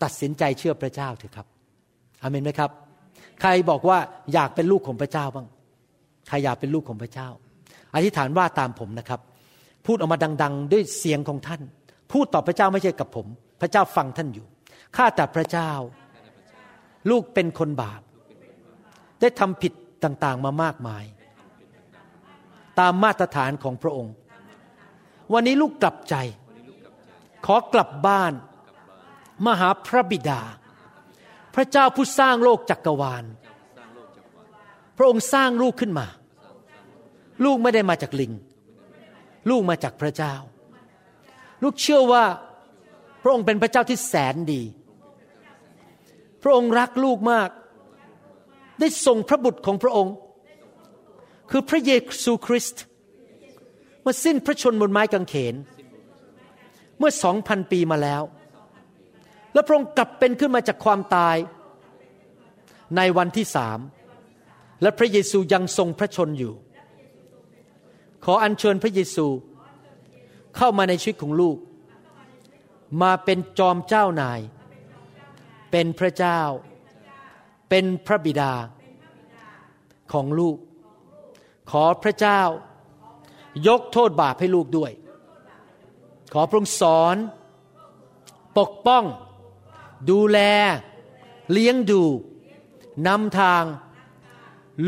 ตัดสินใจเชื่อพระเจ้าเถอะครับอเมนไหมครับ ใครบอกว่าอยากเป็นลูกของพระเจ้าบ้าง ใครอยากเป็นลูกของพระเจ้า อธิษฐานว่าตามผมนะครับ พูดออกมาดัง ๆ ด้วยเสียงของท่าน พูดต่อพระเจ้าไม่ใช่กับผม พระเจ้าฟังท่านอยู่ ข้าแต่พระเจ้า ลูกเป็นคนบาป ได้ทำผิดต่างๆมามากมาย ตามมาตรฐานของพระองค์ วันนี้ลูกกลับใจ ขอกลับบ้าน มหาพระบิดา พระเจ้าผู้สร้างโลกจักกรวาล พระองค์สร้างลูกขึ้นมา ลูกไม่ได้มาจากลิง ลูกมาจากพระเจ้า ลูกเชื่อว่าพระองค์เป็นพระเจ้าที่แสนดี พระองค์รักลูกมาก ได้ส่งพระบุตรของพระองค์ คือพระเยซูคริสต์มาสิ้นพระชนม์บนไม้กางเขน เมื่อสองพันปีมาแล้ว และพระองค์กลับเป็นขึ้นมาจากความตายในวันที่สามและพระเยซูยังทรงพระชนอยู่ ขออัญเชิญพระเยซูเข้ามาในชีวิตของลูก มาเป็นจอมเจ้านาย เป็นพระเจ้า เป็นพระบิดาของลูก ขอพระเจ้ายกโทษบาปให้ลูกด้วย ขอพระองค์สอน ปกป้อง ดูแล เลี้ยงดูนำทาง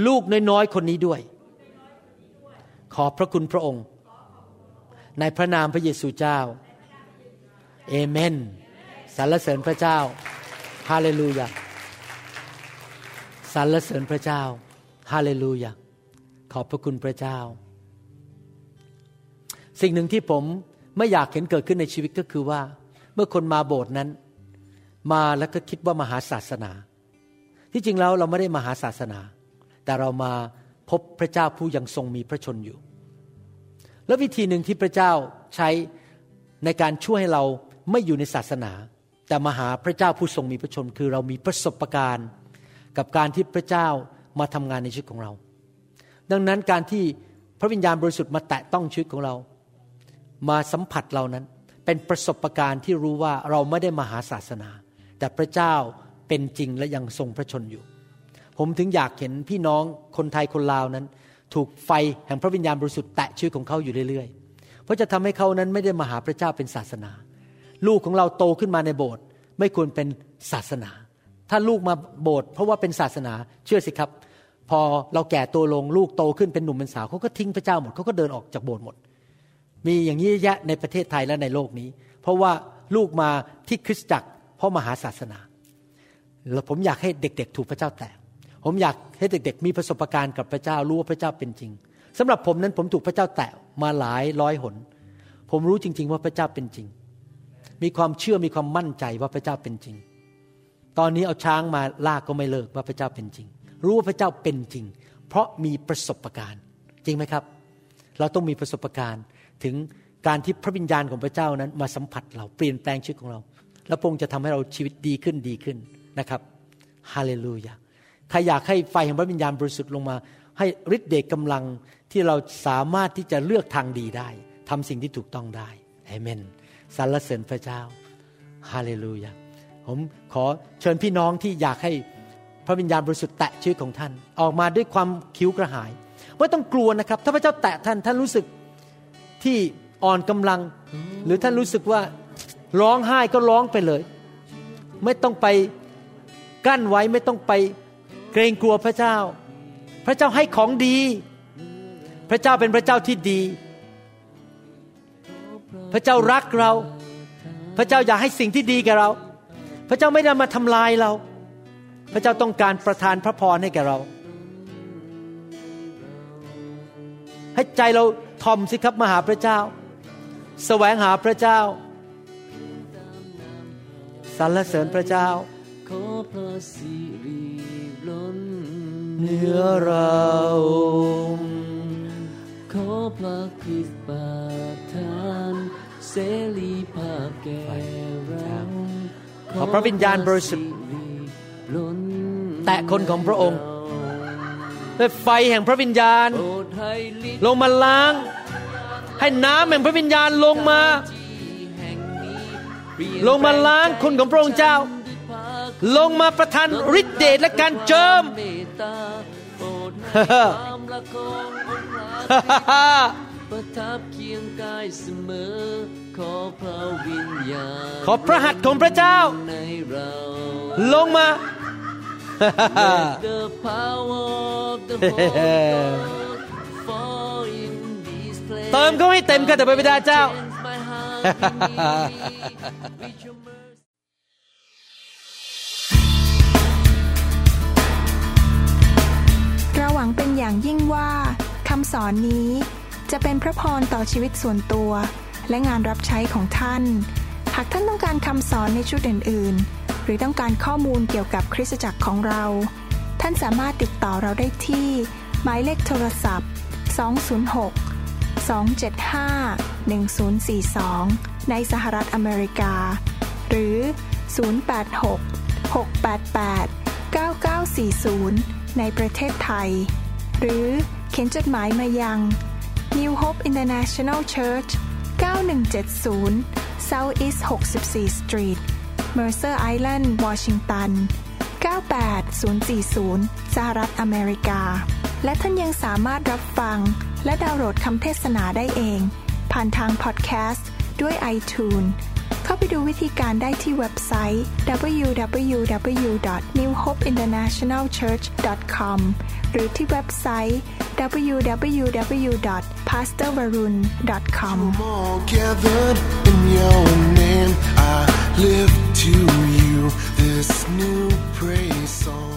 ลูกน้อยๆคนนี้ด้วย ขอพระคุณพระองค์ ในพระนามพระเยซูเจ้า เอเมนสรรเสริญพระเจ้าฮาเลลูยาสรรเสริญพระเจ้าฮาเลลูยาขอบพระคุณพระเจ้า สิ่งหนึ่งที่ผมไม่อยากเห็นเกิดขึ้นในชีวิตก็คือว่า เมื่อคนมาโบสถ์นั้น มาแล้วก็คิดว่ามาหาศาสนา ที่จริงแล้วเราไม่ได้มาหาศาสนา แต่เรามาพบพระเจ้าผู้ยังทรงมีพระชนอยู่ และวิธีหนึ่งที่พระเจ้าใช้ในการช่วยให้เราไม่อยู่ในศาสนา แต่มาหาพระเจ้าผู้ทรงมีพระชน คือเรามีประสบการณ์กับการที่พระเจ้ามาทำงานในชีวิตของเรา ดังนั้นการที่พระวิญญาณบริสุทธิ์มาแตะต้องชีวิตของเรา มาสัมผัสเรานั้น เป็นประสบการณ์ที่รู้ว่าเราไม่ได้มาหาศาสนา แต่พระเจ้าเป็นจริงและยังทรงพระชนอยู่ ผมถึงอยากเห็นพี่น้องคนไทยคนลาวนั้น ถูกไฟแห่งพระวิญญาณบริสุทธิ์แตะชีวิตของเขาอยู่เรื่อยๆ เพราะจะทำให้เขานั้นไม่ได้มาหาพระเจ้าเป็นศาสนา ลูกของเราโตขึ้นมาในโบสถ์ไม่ควรเป็นศาสนา ถ้าลูกมาโบสถ์เพราะว่าเป็นศาสนาเชื่อสิครับ พอเราแก่ตัวลงลูกโตขึ้นเป็นหนุ่มเป็นสาวเขาก็ทิ้งพระเจ้าหมดเขาก็เดินออกจากโบสถ์หมด มีอย่างนี้แยะในประเทศไทยและในโลกนี้ เพราะว่าลูกมาที่คริสตจักร เพราะมหาศาสนาแล้วผมอยากให้เด็ก ๆ ถูกพระเจ้าแตะผมอยากให้เด็ก ๆ มีประสบการณ์กับพระเจ้ารู้ว่าพระเจ้าเป็นจริงสำหรับผมนั้นผมถูกพระเจ้าแตะมาหลายร้อยหน ผมรู้จริง ๆ ว่าพระเจ้าเป็นจริง มีความเชื่อมีความมั่นใจว่าพระเจ้าเป็นจริง ตอนนี้เอาช้างมาลากก็ไม่เลิกว่าพระเจ้าเป็นจริง รู้ว่าพระเจ้าเป็นจริง เพราะมีประสบการณ์ จริงไหมครับ เราต้องมีประสบการณ์ถึงการที่พระวิญญาณของพระเจ้านั้นมาสัมผัสเราเปลี่ยนแปลงชีวิตของเรา แล้วพระองค์จะทำให้เราชีวิตดีขึ้นดีขึ้นนะครับฮาเลลูยาใครอยากให้ไฟแห่งพระวิญญาณบริสุทธิ์ลงมา ให้ฤทธิ์เดชกกำลังที่เราสามารถที่จะเลือกทางดีได้ทำสิ่งที่ถูกต้องได้เอเมนสรรเสริญพระเจ้าฮาเลลูยาผมขอเชิญพี่น้องที่อยากให้พระวิญญาณบริสุทธิ์แตะชีวิตของท่าน ออกมาด้วยความคิ้วกระหายไม่ต้องกลัวนะครับ ถ้าพระเจ้าแตะท่านท่านรู้สึกที่อ่อนกำลัง หรือท่านรู้สึกว่า ร้องไห้ก็ร้องไปเลย ไม่ต้องไปกั้นไว้ไม่ต้องไปเกรงกลัวพระเจ้า พระเจ้าให้ของดี พระเจ้าเป็นพระเจ้าที่ดี พระเจ้ารักเรา พระเจ้าอยากให้สิ่งที่ดีแก่เรา พระเจ้าไม่ได้มาทำลายเรา พระเจ้าต้องการประทานพระพรให้แก่เรา ให้ใจเราทอมสิครับมาหาพระเจ้า แสวงหาพระเจ้า สรรเสริญพระเจ้าขอพระสิริล้นเหนือเราขอพระคริสต์ประทานเสรีภาพแก่เราขอพระวิญญาณบริสุทธิ์ล้นแตะคนของพระองค์ด้วยไฟแห่งพระวิญญาณโปรดให้ลิลงมาล้าง ให้น้ำแห่งพระวิญญาณลงมาแห่งนี้เป ลงมาล้างคนของพระองค์เจ้า ลงมาประทานฤทธิเดชและการเจิมเมตตาโปรดให้ความรักขององค์พระทับเคียงกายเสมอ ขอพระวิญญาณขอพระหัตถ์ของพระเจ้า ลงมา The power of the Holy Ghost fall in this place เติมเขาให้เต็มกันแต่พระบิดาเจ้า เราหวังเป็นอย่างยิ่งว่าคำสอนนี้จะเป็นพระพรต่อชีวิตส่วนตัว และงานรับใช้ของท่าน หากท่านต้องการคำสอนในชุดอื่น ๆ หรือต้องการข้อมูลเกี่ยวกับคริสตจักรของเรา ท่านสามารถติดต่อเราได้ที่ หมายเลขโทรศัพท์ 206 275 1042 ในสหรัฐอเมริกา หรือ 086 688 9940 ในประเทศไทย หรือเขียนจดหมายมายัง New Hope International Church 9170 South East 64 Street Mercer Island Washington 98040 สหรัฐอเมริกา และท่านยังสามารถรับฟัง และดาวน์โหลดคำเทศนาได้เอง ผ่านทางพอดแคสต์ด้วย iTunes เข้าไปดูวิธีการได้ที่เว็บไซต์ www.newhopeinternationalchurch.com หรือที่เว็บไซต์ www.pastorvarun.com Live to you this new praise song.